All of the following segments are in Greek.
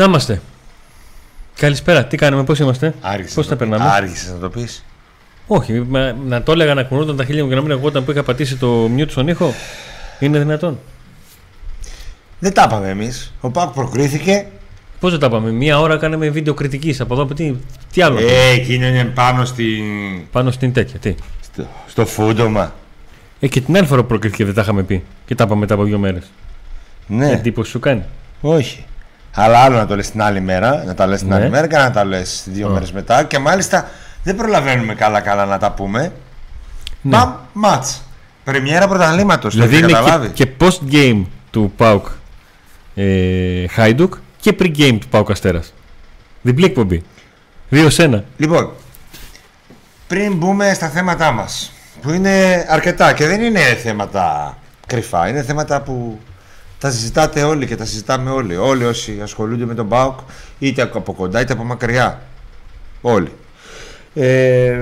Να είμαστε. Καλησπέρα, τι κάνουμε, πώς είμαστε; Άργησες Πώς να τα το- περνάμε; Άργησες να το πεις; Όχι, μα- να το έλεγα να κουνούνταν τα χίλια μου και να μην ερχόταν που είχα πατήσει το mute στον ήχο. Είναι δυνατόν. Δεν τα είπαμε εμείς. Ο Πάκ προκρίθηκε. Πώς δεν τα πάμε, μία ώρα κάναμε βίντεο κριτικής από εδώ. Τι, τι άλλο. Ε, εκείνο είναι πάνω στην... Πάνω στην τέτοια. Τι; στο, στο φούντομα. Ε, και την άλλη φορά που προκρίθηκε δεν τα είχαμε πει. Και τα είπαμε μετά από δύο μέρες. Ναι, Εντύπωση σου κάνει; όχι. Αλλά άλλο να το λες την άλλη μέρα, να τα λες την Ναι. άλλη μέρα και να τα λες δύο Α. μέρες μετά. Και μάλιστα δεν προλαβαίνουμε καλά-καλά να τα πούμε. Ναι. Παμ, μάτς. Πρεμιέρα πρωταθλήματος, το Δηλαδή έχετε είναι και, καταλάβει. και post game του Πάουκ ε, Χάιντουκ και pre game του Πάουκ Αστέρας. Διπλή εκπομπή. Δύο σε ένα. Λοιπόν, πριν μπούμε στα θέματά μας, που είναι αρκετά και δεν είναι θέματα κρυφά, είναι θέματα που τα συζητάτε όλοι και τα συζητάμε όλοι. Όλοι όσοι ασχολούνται με τον ΠΑΟΚ, είτε από κοντά είτε από μακριά. Όλοι. Ε,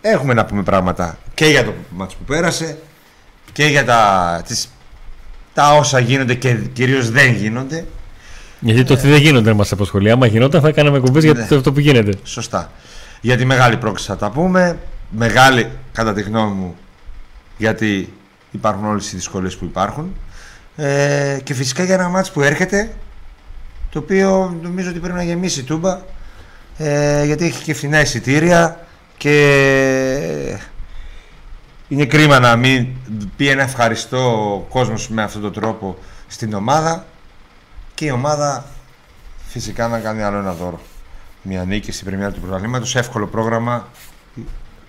έχουμε να πούμε πράγματα και για το μάτς που πέρασε και για τα, τις, τα όσα γίνονται και κυρίως δεν γίνονται. Γιατί το ότι δεν γίνονται δεν μας απασχολεί. Άμα γινόταν θα κάναμε κουμπές για Ναι. το αυτό που γίνεται. Σωστά. Για τη μεγάλη πρόκληση θα τα πούμε. Μεγάλη, κατά τη γνώμη μου, γιατί υπάρχουν όλες οι δυσκολίες που υπάρχουν. Ε, και φυσικά για ένα μάτς που έρχεται, το οποίο νομίζω ότι πρέπει να γεμίσει η τούμπα, ε, γιατί έχει και φθηνά εισιτήρια και είναι κρίμα να μην πει ένα ευχαριστώ ο κόσμος με αυτόν τον τρόπο στην ομάδα και η ομάδα φυσικά να κάνει άλλο ένα δώρο. Μια νίκη στην πρεμιέρα του πρωταθλήματος, εύκολο πρόγραμμα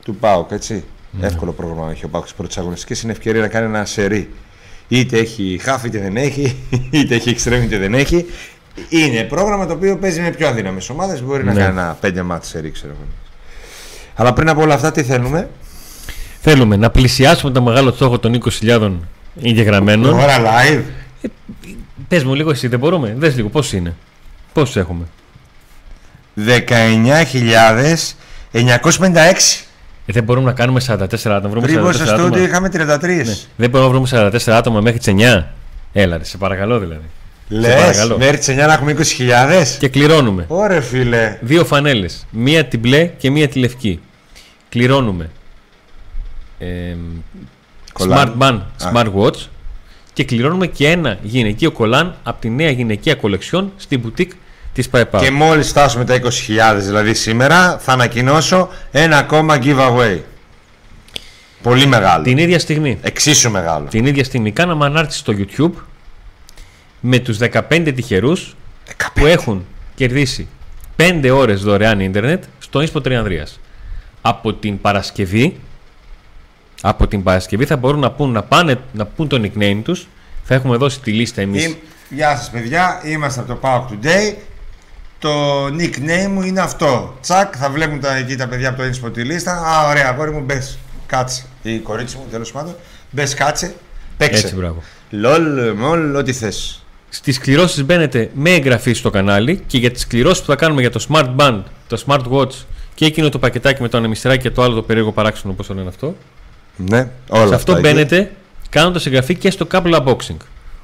του ΠΑΟΚ, έτσι. Εύκολο πρόγραμμα έχει ο ΠΑΟΚ στις πρώτες αγωνιστικές, είναι ευκαιρία να κάνει ένα σερί. Είτε έχει χάφ είτε δεν έχει, είτε έχει εξτρέμ είτε δεν έχει. Είναι πρόγραμμα το οποίο παίζει με πιο αδύναμες ομάδες, μπορεί να Ναι. κάνει ένα πέντε μάτς σερί, ξέρω εγώ. Αλλά πριν από όλα αυτά τι θέλουμε; Θέλουμε να πλησιάσουμε το μεγάλο στόχο των 20.000 εγγεγραμμένων. Ώρα live. Πες μου λίγο εσύ, δεν μπορούμε; Δες λίγο πώς είναι; Πόσου έχουμε; 19.956. Ε, δεν μπορούμε να κάνουμε 44 άτομα. Βρούμε Πριν 44 πω στο άτομα. στούντιο είχαμε 33. Ναι. Δεν μπορούμε να βρούμε 44 άτομα μέχρι τις 9. Έλα, ρε, σε παρακαλώ δηλαδή. Σε Λες, παρακαλώ. μέχρι τις 9 να έχουμε 20.000. Και κληρώνουμε. Ωρε φίλε. Δύο φανέλες. Μία την μπλε και μία τη λευκή. Κληρώνουμε. Ε, Κολάν. smart band, Α. smart watch. Και κληρώνουμε και ένα γυναικείο κολάν από τη νέα γυναικεία κολεξιόν στην boutique της ΠαΕΠΑ. Και μόλις φτάσουμε τα 20.000 δηλαδή σήμερα θα ανακοινώσω ένα ακόμα giveaway. Πολύ μεγάλο. Την ίδια στιγμή. Εξίσου μεγάλο. Την ίδια στιγμή κάναμε ανάρτηση στο YouTube με τους 15 τυχερούς που έχουν κερδίσει 5 ώρες δωρεάν ίντερνετ στο Ίσπο Τριανδρίας. Από την Παρασκευή από την Παρασκευή θα μπορούν να πούν, να πάνε, να πούν το nickname τους θα έχουμε δώσει τη λίστα εμείς Είμαι- Γεια σας παιδιά, είμαστε από το PAOK Today. Το nickname μου είναι αυτό. Τσακ, θα βλέπουν τα, εκεί τα παιδιά από το Inspo τη λίστα. Α, ωραία, κόρη μου, μπες, κάτσε. Η κορίτσι μου, τέλος πάντων. Μπες, κάτσε, παίξε. έτσι μπράβο Λολ, μολ, ό,τι θες. Στις κληρώσεις μπαίνετε με εγγραφή στο κανάλι και για τις κληρώσεις που θα κάνουμε για το Smart Band, το Smart Watch και εκείνο το πακετάκι με το ανεμιστράκι και το άλλο το περίεργο παράξενο όπως το λένε αυτό Ναι, όλα Σε αυτό αυτά εκεί. μπαίνετε κάνοντας εγγραφή και στο Couple Unboxing.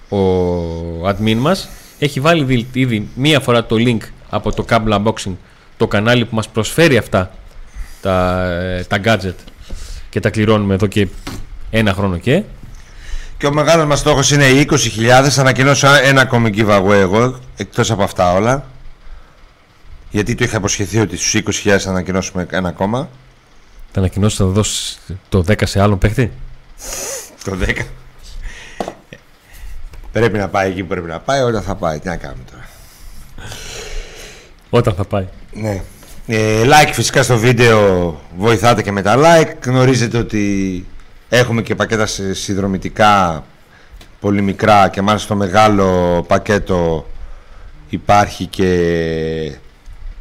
Ο admin μας έχει βάλει δι- ήδη μία φορά το link από το Couple Unboxing, το κανάλι που μας προσφέρει αυτά τα, ε, τα gadget και τα κληρώνουμε εδώ και ένα χρόνο και. Και ο μεγάλος μας στόχος είναι οι 20.000. Θα ανακοινώσω ένα ακόμη giveaway εγώ, εκτός από αυτά όλα. Γιατί του είχα υποσχεθεί ότι στους 20.000 θα ανακοινώσουμε ένα ακόμα. Θα ανακοινώσεις θα δώσει το 10 σε άλλον παίχτη. Το 10. Πρέπει να πάει εκεί που πρέπει να πάει, όταν θα πάει. Τι να κάνουμε τώρα. Όταν θα πάει. Ναι. Ε, like φυσικά στο βίντεο βοηθάτε και με τα like. Γνωρίζετε ότι έχουμε και πακέτα σε- συνδρομητικά πολύ μικρά και μάλιστα στο μεγάλο πακέτο υπάρχει και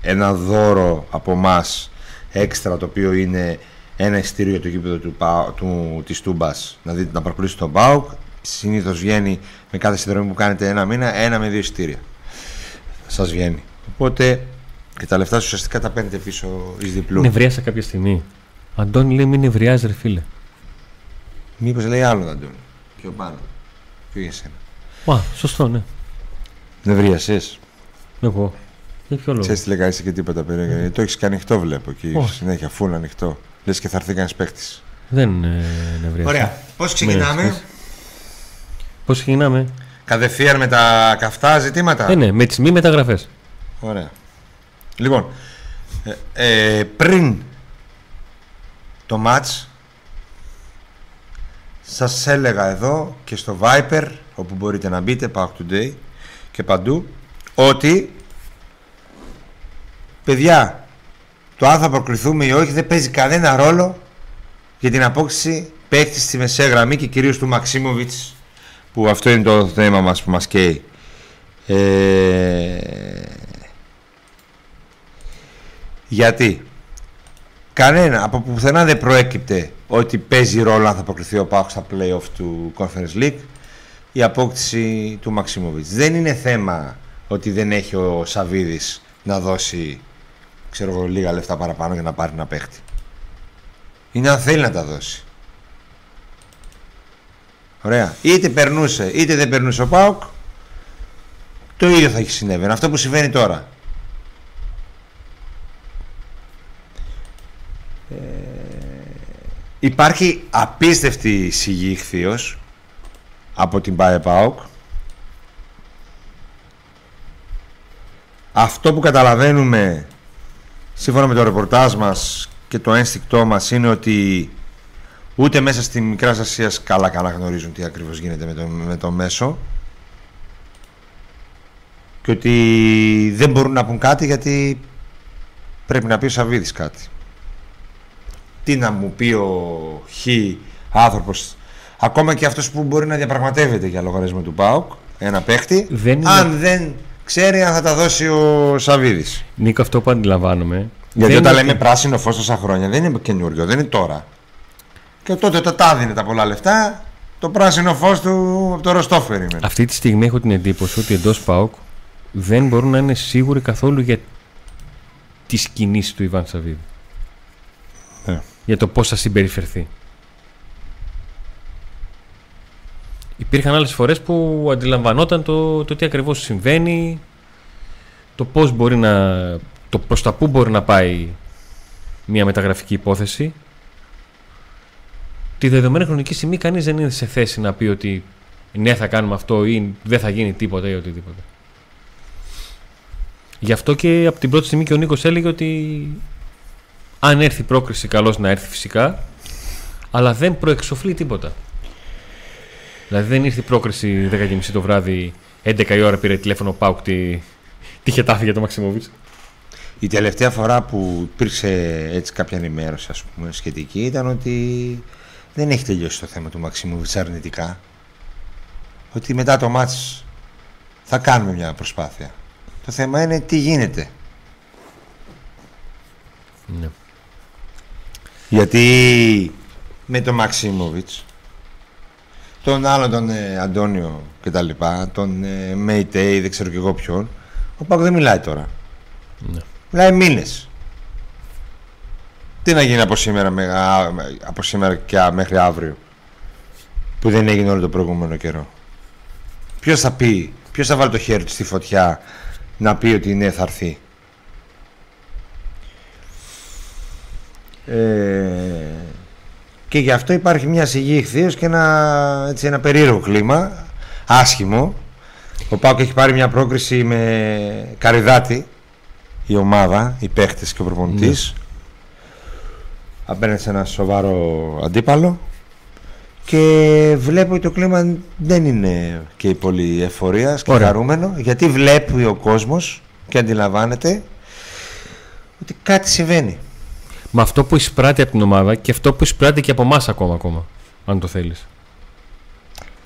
ένα δώρο από μας έξτρα το οποίο είναι ένα ειστήριο για το γήπεδο του, Πα- του, της Τούμπας να δείτε να παρακολουθείτε τον ΠΑΟΚ συνήθως βγαίνει με κάθε συνδρομή που κάνετε ένα μήνα ένα με δύο ειστήρια σας βγαίνει οπότε και τα λεφτά σου ουσιαστικά τα παίρνετε πίσω εις διπλού Νευρίασα κάποια στιγμή. Αντώνη λέει μην νευριάζει ρε φίλε. μήπως λέει άλλον Αντώνη πιο πάνω πιο για σένα Μα, σωστό ναι. νευρίασες Εγώ. Για ποιο λόγο; Ξέρεις τι λέγα, είσαι και τίποτα περίεργα. γιατί Το έχεις και ανοιχτό, βλέπω εκεί. Όχι. Συνέχεια, φουλ ανοιχτό. Λες και θα έρθει κανένα παίκτης. Δεν ε, νευρίασα. Πώς ξεκινάμε; Πώς ξεκινάμε; Κατευθείαν με τα καυτά ζητήματα; Ε, ναι, με τις μη μεταγραφές. Ωραία. Λοιπόν, ε, ε, πριν το match σας έλεγα εδώ και στο Viper όπου μπορείτε να μπείτε Pack Today και παντού ότι παιδιά το αν θα προκριθούμε ή όχι δεν παίζει κανένα ρόλο για την απόκτηση παίκτης στη μεσαία γραμμή και κυρίως του Μαξίμοβιτς που αυτό είναι το θέμα μας που μας καίει ε, γιατί; Κανένα από πουθενά δεν προέκυπτε ότι παίζει ρόλο αν θα αποκριθεί ο Πάουκ στα play-off του Conference League η απόκτηση του Μαξίμοβιτς. Δεν είναι θέμα ότι δεν έχει ο Σαβίδης να δώσει ξέρω εγώ, λίγα λεφτά παραπάνω για να πάρει ένα παίχτη. Είναι αν θέλει να τα δώσει. Ωραία. Είτε περνούσε είτε δεν περνούσε ο Πάουκ το ίδιο θα έχει συνέβαινε. Αυτό που συμβαίνει τώρα. Υπάρχει απίστευτη σιγή ηχθείως από την ΠΑΕ ΠΑΟΚ. Αυτό που καταλαβαίνουμε σύμφωνα με το ρεπορτάζ μας και το ένστικτό μας είναι ότι ούτε μέσα στη Μικράς Ασίας καλά καλά γνωρίζουν τι ακριβώς γίνεται με το, με το μέσο και ότι δεν μπορούν να πούν κάτι γιατί πρέπει να πει ο Σαββίδης κάτι. Τι να μου πει ο Χ άνθρωπος ακόμα και αυτός που μπορεί να διαπραγματεύεται για λογαριασμό του ΠΑΟΚ ένα παίχτη Δεν είναι- αν δεν ξέρει αν θα τα δώσει ο Σαββίδης. Νίκο, αυτό που αντιλαμβάνομαι. Γιατί δεν όταν είναι- λέμε πράσινο φως τόσα χρόνια δεν είναι καινούριο, δεν είναι τώρα. Και τότε όταν τα δίνει τα πολλά λεφτά, το πράσινο φως του από το Ροστόφ περίμενε. Αυτή τη στιγμή έχω την εντύπωση ότι εντός ΠΑΟΚ δεν μπορούν να είναι σίγουροι καθόλου για τις κινήσεις του Ιβάν Σαββίδη. Ναι. Για το πώς θα συμπεριφερθεί. Υπήρχαν άλλες φορές που αντιλαμβανόταν το, το τι ακριβώς συμβαίνει, το πώς μπορεί να, το προς τα πού μπορεί να πάει μια μεταγραφική υπόθεση. Τη δεδομένη χρονική στιγμή κανείς δεν είναι σε θέση να πει ότι ναι θα κάνουμε αυτό ή δεν θα γίνει τίποτα ή οτιδήποτε. Γι' αυτό και από την πρώτη στιγμή και ο Νίκος έλεγε ότι αν έρθει πρόκριση καλώς να έρθει φυσικά αλλά δεν προεξοφλεί τίποτα. Δηλαδή δεν ήρθε η πρόκριση 10.30 το βράδυ 11 η ώρα πήρε τηλέφωνο ο Πάουκ τη, τη χετάφη για το Μαξιμόβιτς. Η τελευταία φορά που υπήρξε έτσι κάποια ενημέρωση ας πούμε, σχετική ήταν ότι δεν έχει τελειώσει το θέμα του Μαξιμούβιτς αρνητικά. Ότι μετά το μάτς θα κάνουμε μια προσπάθεια. Το θέμα είναι τι γίνεται. Ναι. Γιατί με τον Μαξίμοβιτς τον άλλον τον ε, Αντώνιο και τα λοιπά, τον ε, Μέιτεϊ, δεν ξέρω και εγώ ποιον, ο Πάκο δεν μιλάει τώρα. Ναι. Μιλάει μήνες. Τι να γίνει από σήμερα, με- α, με- από σήμερα και α- μέχρι αύριο που δεν έγινε όλο το προηγούμενο καιρό. Ποιος θα πει, ποιος θα βάλει το χέρι του στη φωτιά να πει ότι ναι θα έρθει; Ε, και γι' αυτό υπάρχει μια σιγή ηχθείως και ένα, έτσι, ένα περίεργο κλίμα, άσχημο. Ο Πάκο έχει πάρει μια πρόκριση με καριδάτη η ομάδα, οι παίχτες και ο προπονητής απέναντι σε ένα σοβαρό αντίπαλο και βλέπω ότι το κλίμα δεν είναι και πολύ εφορίας και Ωραία. χαρούμενο γιατί βλέπει ο κόσμος και αντιλαμβάνεται ότι κάτι συμβαίνει. Με αυτό που εισπράττει από την ομάδα και αυτό που εισπράττει και από εμάς ακόμα, ακόμα, αν το θέλεις.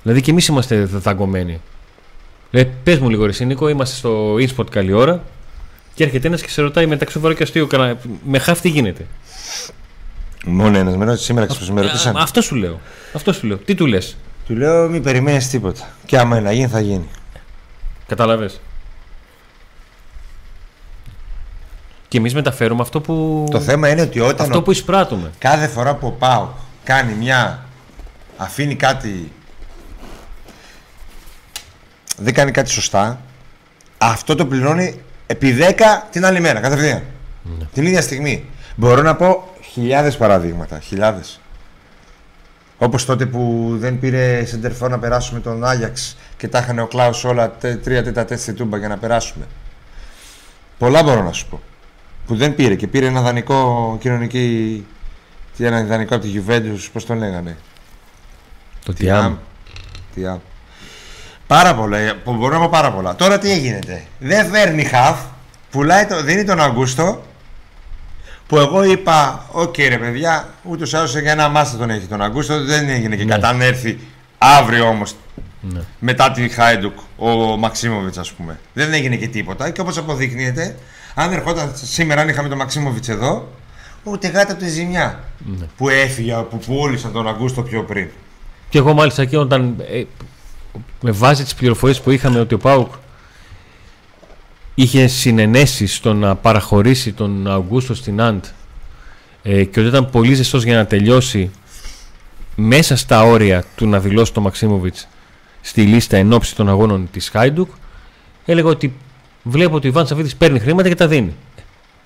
Δηλαδή και εμείς είμαστε δαγκωμένοι. Δηλαδή, πες μου λίγο ρε εσύ, Νίκο, είμαστε στο InSpot καλή ώρα και έρχεται ένας και σε ρωτάει μεταξύ σοβαρό και αστείο, κανα- με χάφ τι γίνεται; Μόνο ένας με ρώτησε σήμερα ξέρεις, με ρωτήσαν. Α, αυτό σου λέω. Αυτό σου λέω. Τι του λες; Του λέω μην περιμένεις τίποτα. Και άμα είναι να γίνει θα γίνει. Κατάλαβες. Και εμείς μεταφέρουμε αυτό που, Το θέμα είναι ότι όταν αυτό ο- που εισπράττουμε. κάθε φορά που ο Πάο κάνει μια αφήνει κάτι δεν κάνει κάτι σωστά αυτό το πληρώνει επί 10 την άλλη μέρα, κατευθείαν. Την ίδια στιγμή. Μπορώ να πω χιλιάδες παραδείγματα. Χιλιάδες. Όπως τότε που δεν πήρε σεντερφόρ να περάσουμε τον Άγιαξ και τα είχαν ο Κλάους όλα τε- τρία τέτα τέσσερι τούμπα για να περάσουμε. Πολλά μπορώ να σου πω. Που δεν πήρε και πήρε ένα δανεικό κοινωνική. Τι ένα δανεικό από τη Juventus, πώς τον λέγανε; Το Τι αμ. Τιάμ. Τι αμ. Πάρα πολλά, ε, που μπορώ να πω πάρα πολλά. Τώρα τι γίνεται; Δεν φέρνει χαφ, πουλάει το, δίνει τον Αγκούστο που εγώ είπα, οκ ρε παιδιά, ούτως ή άλλως για ένα μάστα τον έχει τον Αγκούστο, δεν έγινε και Ναι. κατά αν έρθει αύριο όμως Ναι. μετά τη Χάιντουκ ο Μαξίμοβιτς, ας πούμε. Δεν έγινε και τίποτα. Και όπως αποδεικνύεται, αν ερχόταν σήμερα, αν είχαμε τον Μαξίμοβιτ εδώ, ούτε γάτα από τη ζημιά Ναι. που έφυγε, που πούλησαν τον Αγκούστο πιο πριν. Και εγώ μάλιστα εκεί όταν ε, με βάση τις πληροφορίες που είχαμε ότι ο Πάουκ είχε συνενέσεις στο να παραχωρήσει τον Αυγούστο στην Αντ ε, και ότι ήταν πολύ ζεστός για να τελειώσει μέσα στα όρια του να δηλώσει τον Μαξίμοβιτς στη λίστα εν ώψη των αγώνων της Χάιντουκ έλεγα ότι βλέπω ότι ο Ιβάν Σαββίδης παίρνει χρήματα και τα δίνει.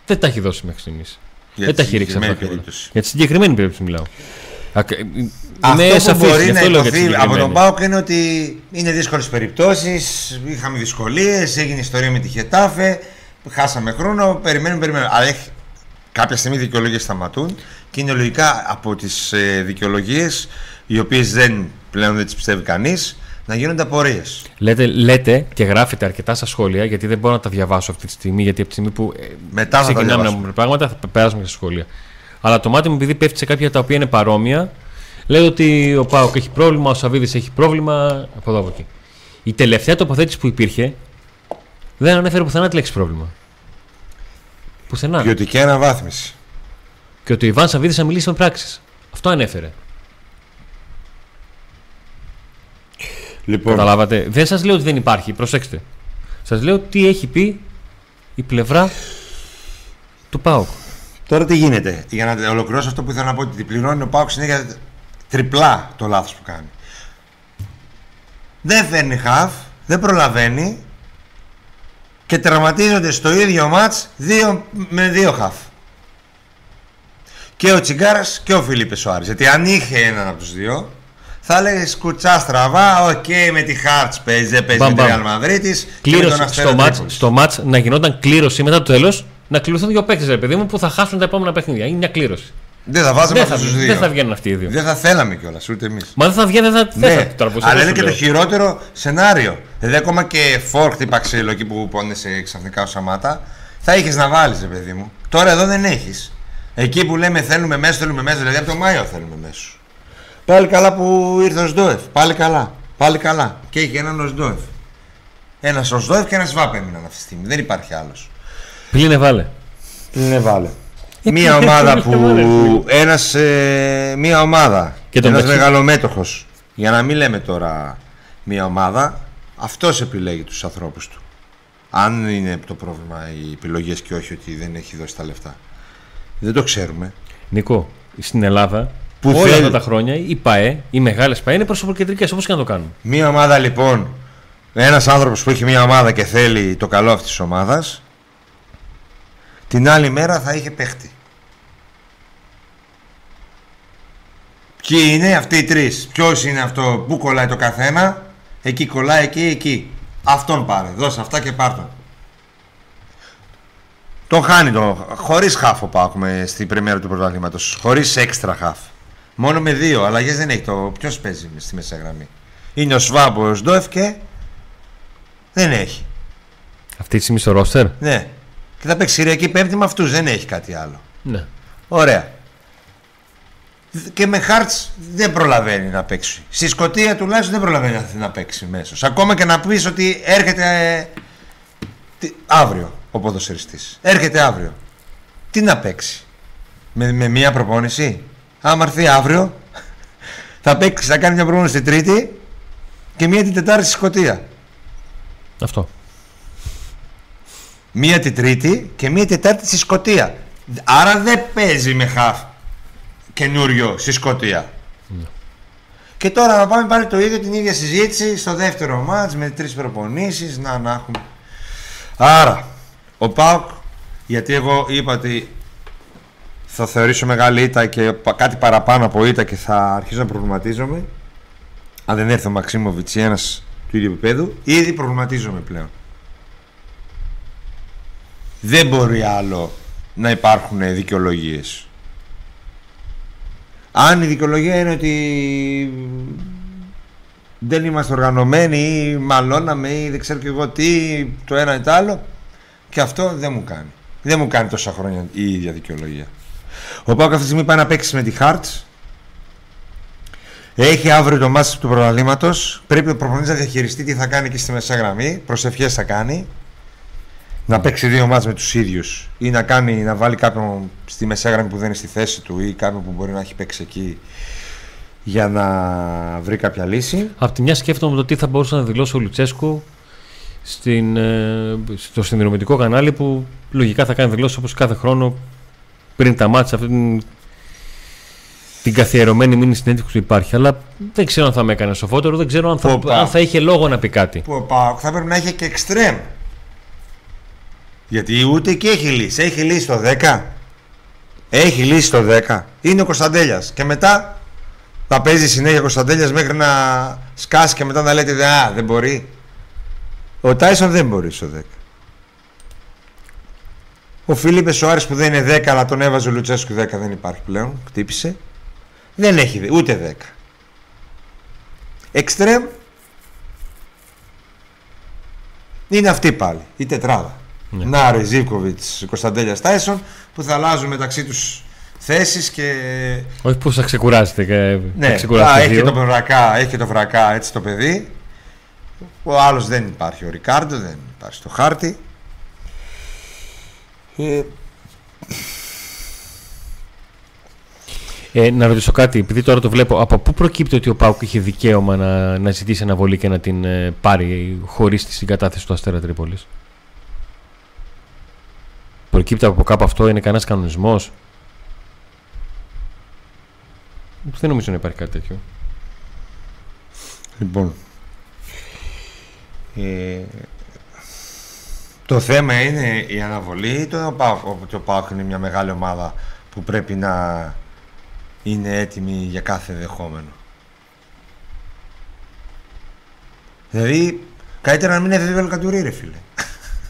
Δεν τα έχει δώσει μέχρι στιγμής. Για Δεν τη τα έχει ρίξει αυτά συγκεκριμένη τα χρήματα. περίπτωση. Για τη συγκεκριμένη περίπτωση μιλάω. Ακ- ε, Αυτό είμαι που σαφής, μπορεί γι' να αυτό λέω για τη υποθεί από τον συγκεκριμένη. Πάοκ είναι ότι είναι δύσκολες περιπτώσεις. Είχαμε δυσκολίες, έγινε ιστορία με τη Χετάφε. Χάσαμε χρόνο. Περιμένουμε, περιμένουμε. Αλλά έχει, κάποια στιγμή οι δικαιολογίες σταματούν και είναι λογικά από τις ε, δικαιολογίες οι οποίες δεν, πλέον δεν τις πιστεύει κανείς να γίνονται απορίες. Λέτε, λέτε και γράφετε αρκετά στα σχόλια, γιατί δεν μπορώ να τα διαβάσω αυτή τη στιγμή, γιατί από τη στιγμή που ε, Μετά θα τα ξεκινάμε να διαβάσουμε. πούμε πράγματα θα περάσουμε και στα σχόλια. Αλλά το μάτι μου, επειδή πέφτει σε κάποια τα οποία είναι παρόμοια, λέει ότι ο Πάοκ έχει πρόβλημα, ο Σαββίδης έχει πρόβλημα. Από εδώ από εκεί. Η τελευταία τοποθέτηση που υπήρχε δεν ανέφερε πουθενά τη λέξη πρόβλημα. Πουθενά. Ποιοτική αναβάθμιση. Και ότι ο Ιβάν Σαββίδης θα μιλήσει με πράξεις. Αυτό ανέφερε. Λοιπόν, Καταλάβατε. Δεν σας λέω ότι δεν υπάρχει, προσέξτε. Σας λέω τι έχει πει η πλευρά του ΠΑΟΚ. τώρα τι γίνεται. Για να ολοκληρώσω αυτό που ήθελα να πω, ότι πληρώνει ο Πάοκ συνέχεια τριπλά το λάθος που κάνει. Δεν φέρνει χαφ, δεν προλαβαίνει και τραυματίζονται στο ίδιο μάτς δύο, με δύο χαφ. Και ο Τσιγκάρας και ο Φιλίππες Σοάρης. Γιατί αν είχε έναν από τους δύο, θα έλεγε κουτσά στραβά, οκ με τη Χάρτς παίζει, δεν παίζει Μπαμ, με τη μπαμ. Ρεάλ Μαδρίτης και με Κλήρωση τον Αστέρα στο μάτς, Τρίπολης. στο μάτς να γινόταν κλήρωση μετά το τέλος να κληρωθούν δύο παίκτες, ρε παιδί μου, που θα χάσουν τα επόμενα παιχνίδια. Είναι μια κλήρωση. Δεν θα βάζαμε Δεν θα, αυτούς τους δύο. δεν θα βγαίνουν αυτοί οι δύο. Δεν θα θέλαμε κιόλας, ούτε εμείς. Μα δεν θα βγαίνει, δεν θα. δεν Ναι, θα τώρα, πώς αλλά εγώ είναι σου και το λέω. χειρότερο σενάριο. Δηλαδή, ακόμα και φόρ χτύπα ξύλο εκεί που πόνεσαι ξαφνικά ο Σαμάτα, θα είχες να βάλεις, ρε παιδί μου. Τώρα εδώ δεν έχεις. Εκεί που λέμε θέλουμε μέσο, θέλουμε μέσο, δηλαδή από το Μάιο θέλουμε μέσο. Πάλι καλά που ήρθε ο Σντόεφ. Πάλι καλά. Πάλι καλά. Και είχε έναν ο Σντόεφ. Ένας ο Σντόεφ και ένας Σβάπ έμειναν αυτή τη στιγμή. Δεν υπάρχει άλλος. Πλήνε βάλε. Ναι, βάλε. Μία ομάδα που. Ένας, ε, μία ομάδα. Και το ένας μεταξύ- μεγαλομέτωχος. Για να μην λέμε τώρα μία ομάδα, αυτός επιλέγει τους ανθρώπους του. Αν είναι το πρόβλημα οι επιλογές και όχι ότι δεν έχει δώσει τα λεφτά. Δεν το ξέρουμε. Νικό, στην Ελλάδα Που όλα θέλει- αυτά τα χρόνια οι ΠαΕ, οι μεγάλες ΠαΕ είναι προσωποκεντρικές όπως και να το κάνουν. Μία ομάδα λοιπόν, ένας άνθρωπος που έχει μία ομάδα και θέλει το καλό αυτής της ομάδας, την άλλη μέρα θα είχε παίχτη. Ποιοι είναι αυτοί οι τρεις, ποιος είναι αυτό, πού κολλάει το καθένα, εκεί κολλάει, εκεί, εκεί. Αυτόν πάρε, δώσε αυτά και πάρ' τον. Τον χάνει τον, χωρίς χάφ ο Πάοκ με στην πρεμιέρα του πρωταθλήματος, χωρίς έξτρα χάφ. Μόνο με δύο αλλαγές δεν έχει το, ποιος παίζει στη μεσαία γραμμή. Είναι ο Σβάμπ, ο Σντόεφ και δεν έχει. Αυτή τη στιγμή στο ρόστερ; Ναι. Και θα παίξει Κυριακή Πέμπτη με αυτούς, δεν έχει κάτι άλλο. Ναι. Ωραία. Και με Χάρτς δεν προλαβαίνει να παίξει. Στη Σκωτία τουλάχιστον δεν προλαβαίνει να- να παίξει μέσω. Ακόμα και να πεις ότι έρχεται ε, τι- αύριο ο ποδοσφαιριστής. Έρχεται αύριο. Τι να παίξει; Με, με μία προπόνηση; Άμα έρθει αύριο θα παίξει, θα κάνει μια προπόνηση την Τρίτη και μία την Τετάρτη στη Σκωτία. Αυτό. Μία την Τρίτη και μία Τετάρτη στη Σκωτία. Άρα δεν παίζει με χαφ καινούριο στη Σκωτία. Και τώρα να πάμε πάλι το ίδιο την ίδια συζήτηση στο δεύτερο μάτς με τρεις προπονήσεις. Να, να έχουμε. Άρα, Ο Πάοκ, γιατί εγώ είπα ότι θα θεωρήσω μεγάλη ήττα και κάτι παραπάνω από ήττα και θα αρχίσω να προβληματίζομαι. Αν δεν έρθει ο Μαξίμοβιτς ή ένας του ίδιου επίπεδου, ήδη προβληματίζομαι πλέον. Δεν μπορεί άλλο να υπάρχουν δικαιολογίες. Αν η δικαιολογία είναι ότι δεν είμαστε οργανωμένοι ή μαλώναμε ή δεν ξέρω και εγώ τι, το ένα ή το άλλο, και αυτό δεν μου κάνει. Δεν μου κάνει τόσα χρόνια η ίδια δικαιολογία. Ο Πάοκ αυτή τη στιγμή πάει να παίξει με τη Χάρτ. Έχει αύριο το μάτι του πρωταθλήματο. Πρέπει ο προπονητής να διαχειριστεί τι θα κάνει και στη μεσαία γραμμή. Προσευχές θα κάνει. Να παίξει δύο μάτς με τους ίδιους ή να, κάνει, να βάλει κάποιον στη μεσαία γραμμή που δεν είναι στη θέση του ή κάποιον που μπορεί να έχει παίξει εκεί για να βρει κάποια λύση. Απ' τη μια σκέφτομαι το τι θα μπορούσε να δηλώσει ο Λουτσέσκου στην, ε, στο συνδρομητικό κανάλι που λογικά θα κάνει δηλώσεις όπως κάθε χρόνο πριν τα μάτια αυτή την, την καθιερωμένη μήνυ συνέντευξη που υπάρχει. Αλλά δεν ξέρω αν θα με έκανε σοφότερο, δεν ξέρω αν θα, αν θα είχε λόγο να πει κάτι. Που θα πρέπει να έχει και εξτρέμ. Γιατί ούτε εκεί έχει λύσει. Έχει λύσει το 10. Έχει λύσει το 10. Είναι ο Κωνσταντέλιας. Και μετά θα παίζει συνέχεια ο Κωνσταντέλιας μέχρι να σκάσει και μετά να λέτε Α, δεν μπορεί. Ο Τάισον δεν μπορεί στο 10. Ο Φίλιππες Σοάρης που δεν είναι 10 αλλά τον έβαζε ο Λουτσέσκου 10 δεν υπάρχει πλέον. Χτύπησε. Δεν έχει ούτε 10. Εξτρέμ είναι αυτή πάλι. Η τετράδα. Ναι. Νάρη, Ζήβκοβιτ, Κωνσταντέλια Τάισον που θα αλλάζουν μεταξύ τους θέσεις και. Όχι που θα ξεκουράσετε. Και... Ναι, θα έχει το βρακά, έχει το βρακά έτσι το παιδί. Ο άλλος δεν υπάρχει. Ο Ρικάρντο δεν υπάρχει στο χάρτη. Ε... Ε, να ρωτήσω κάτι, επειδή τώρα το βλέπω, από πού προκύπτει ότι ο Πάουκ είχε δικαίωμα να, να ζητήσει αναβολή και να την ε, πάρει χωρίς τη συγκατάθεση του Αστέρα Τρίπολης; Προκύπτει από κάπου αυτό, είναι κανένας κανονισμός; Δεν νομίζω να υπάρχει κάτι τέτοιο. Λοιπόν. Ε, το θέμα είναι η αναβολή ή το ότι ο Πάοκ είναι μια μεγάλη ομάδα που πρέπει να είναι έτοιμη για κάθε δεχόμενο. Δηλαδή, καλύτερα να μην είναι βέβαιο κατουρί, ρε φίλε.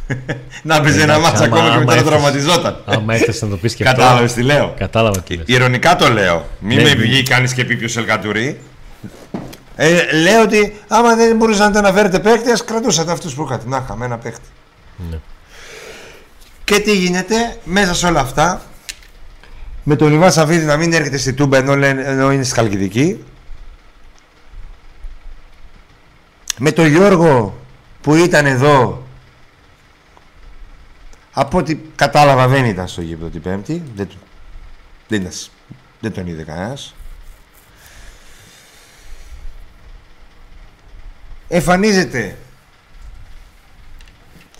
να παίζει ένα μάτσα ακόμα και μετά να τραυματιζόταν. Άμα έφτασε να το πεις και αυτό. Κατάλαβες τι λέω. Κατάλαβα τι Ηρωνικά το λέω. Μην ναι, με ναι. βγει, κάνει και πει ποιος Ελκατουρί. Ε, λέω ότι άμα δεν μπορούσατε να αναφέρετε παίκτη, α κρατούσατε αυτούς που είχατε. Να είχαμε ένα παίκτη. Ναι. Και τι γίνεται μέσα σε όλα αυτά, με τον Ιβάν Σαββίδη να μην έρχεται στη Τούμπα ενώ, ενώ είναι στη Χαλκιδική. Με τον Γιώργο που ήταν εδώ από ό,τι κατάλαβα δεν ήταν στο γήπεδο την Πέμπτη. Δεν, δεν, δεν τον είδε κανένας. Εμφανίζεται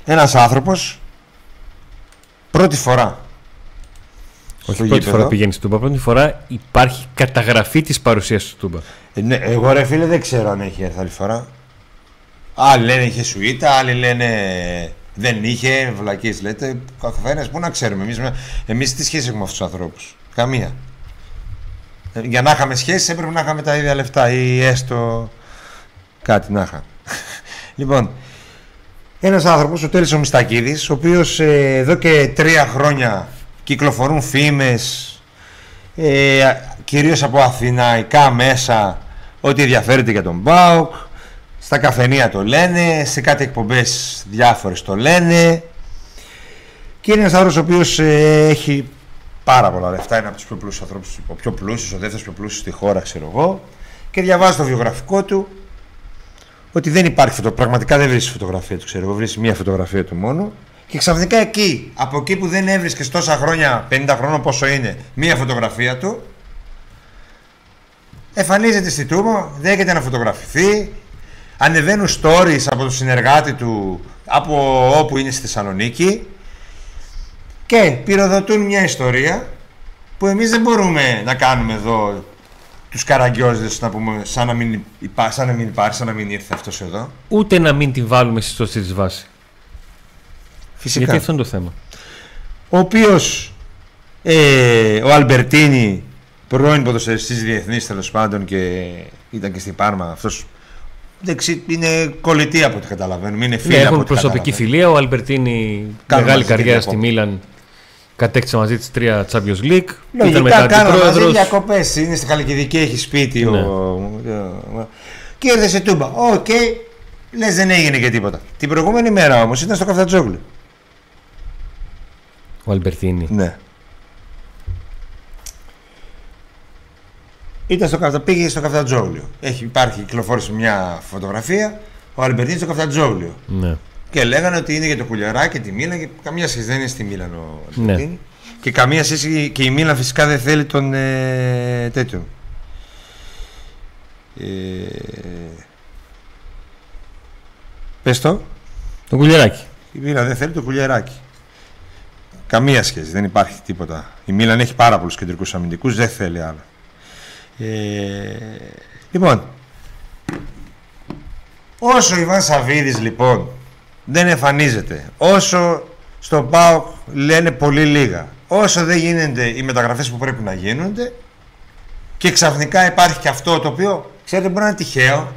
ένας άνθρωπος πρώτη φορά όχι πρώτη φορά πηγαίνει στην Τούμπα. Πρώτη φορά υπάρχει καταγραφή της παρουσίας του Τούμπα. Ε, ναι, εγώ ρε φίλε δεν ξέρω αν έχει έρθει άλλη φορά. Άλλοι λένε είχε σουίτα, άλλοι λένε δεν είχε, βλακίες λέτε. Καθένας πού να ξέρουμε. Εμείς εμείς τι σχέση έχουμε με αυτούς τους ανθρώπους; Καμία. Ε, για να είχαμε σχέσει έπρεπε να είχαμε τα ίδια λεφτά ή έστω κάτι να είχαμε. λοιπόν, ένας άνθρωπος, ο Τέλης ο Μιστακίδη, ο οποίος ε, εδώ και τρία χρόνια κυκλοφορούν φήμες ε, κυρίως από αθηναϊκά μέσα ότι ενδιαφέρεται για τον Μπάουκ στα καφενεία το λένε, σε κάτι εκπομπές διάφορες το λένε. Και είναι ένας άνθρωπος ο οποίος ε, έχει πάρα πολλά λεφτά, είναι από τους πιο πλούσιους ανθρώπους, ο πιο πλούσιος, ο δεύτερος πιο πλούσιος στη χώρα ξέρω εγώ. Και διαβάζει το βιογραφικό του ότι δεν υπάρχει φωτογραφία, πραγματικά δεν βρίσκεις φωτογραφία του ξέρω εγώ, βρίσκεις μία φωτογραφία του μόνο και ξαφνικά εκεί, από εκεί που δεν έβρισκες τόσα χρόνια, 50 χρόνια πόσο είναι, μία φωτογραφία του, εμφανίζεται στη Τούμπο, δέχεται να φωτογραφηθεί, ανεβαίνουν stories από το συνεργάτη του από όπου είναι στη Θεσσαλονίκη και πυροδοτούν μια ιστορία που εμείς δεν μπορούμε να κάνουμε εδώ τους καραγκιόζες να πούμε σαν να μην, υπάρχει, σαν να μην υπάρχει, σαν να μην ήρθε αυτός εδώ. Ούτε να μην την βάλουμε στη σωστή της βάση. Φυσικά. Γιατί αυτό είναι το θέμα. Ο οποίος ε, ο Αλμπερτίνη, πρώην ποδοσφαιριστής διεθνής τέλος πάντων και ήταν και στην Πάρμα, αυτός δεξί, είναι κολλητοί από ό,τι καταλαβαίνουμε. Είναι φίλοι Ναι, από έχουν ό,τι προσωπική καταλαβαίνουμε. φιλία. Ο Αλμπερτίνη, Κάνουν μεγάλη μαζί τη καριέρα στη διακοπή. Μίλαν, κατέκτησε μαζί της τρία Champions League. ήταν Λογικά μετά κάνουν μαζί αντιπρόεδρος. διακοπές. Είναι στη Χαλκιδική, έχει σπίτι. Ναι. Ο... Και ήρθε σε Τούμπα. Οκ, λες δεν έγινε και τίποτα. Την προηγούμενη μέρα όμως ήταν στο Καυτανζόγλου. Ο Αλμπερτίνη. Ναι. Ήταν στο καφτα... Πήγε στο Καφτατζόγλιο. Έχει, υπάρχει, κυκλοφόρησε μια φωτογραφία. Ο Αλμπερτίνη στο Καφτατζόγλιο. Ναι. Και λέγανε ότι είναι για το κουλιαράκι και τη Μίλαν και καμία σχέση δεν είναι στη Μίλαν ο Ναι. Αλμπερτίνη. Και καμία σχέση και η Μίλαν φυσικά δεν θέλει τον ε, τέτοιο. Ε, πες το. Το κουλιαράκι. Η Μίλαν δεν θέλει το κουλιαράκι. Καμία σχέση, δεν υπάρχει τίποτα. Η Μίλαν έχει πάρα πολλούς κεντρικούς αμυντικούς, δεν θέλει άλλο. Ε, λοιπόν, όσο ο Ιβάν Σαββίδης λοιπόν δεν εμφανίζεται, όσο στο ΠΑΟΚ λένε πολύ λίγα, όσο δεν γίνονται οι μεταγραφές που πρέπει να γίνονται και ξαφνικά υπάρχει και αυτό το οποίο, ξέρετε, μπορεί να είναι τυχαίο.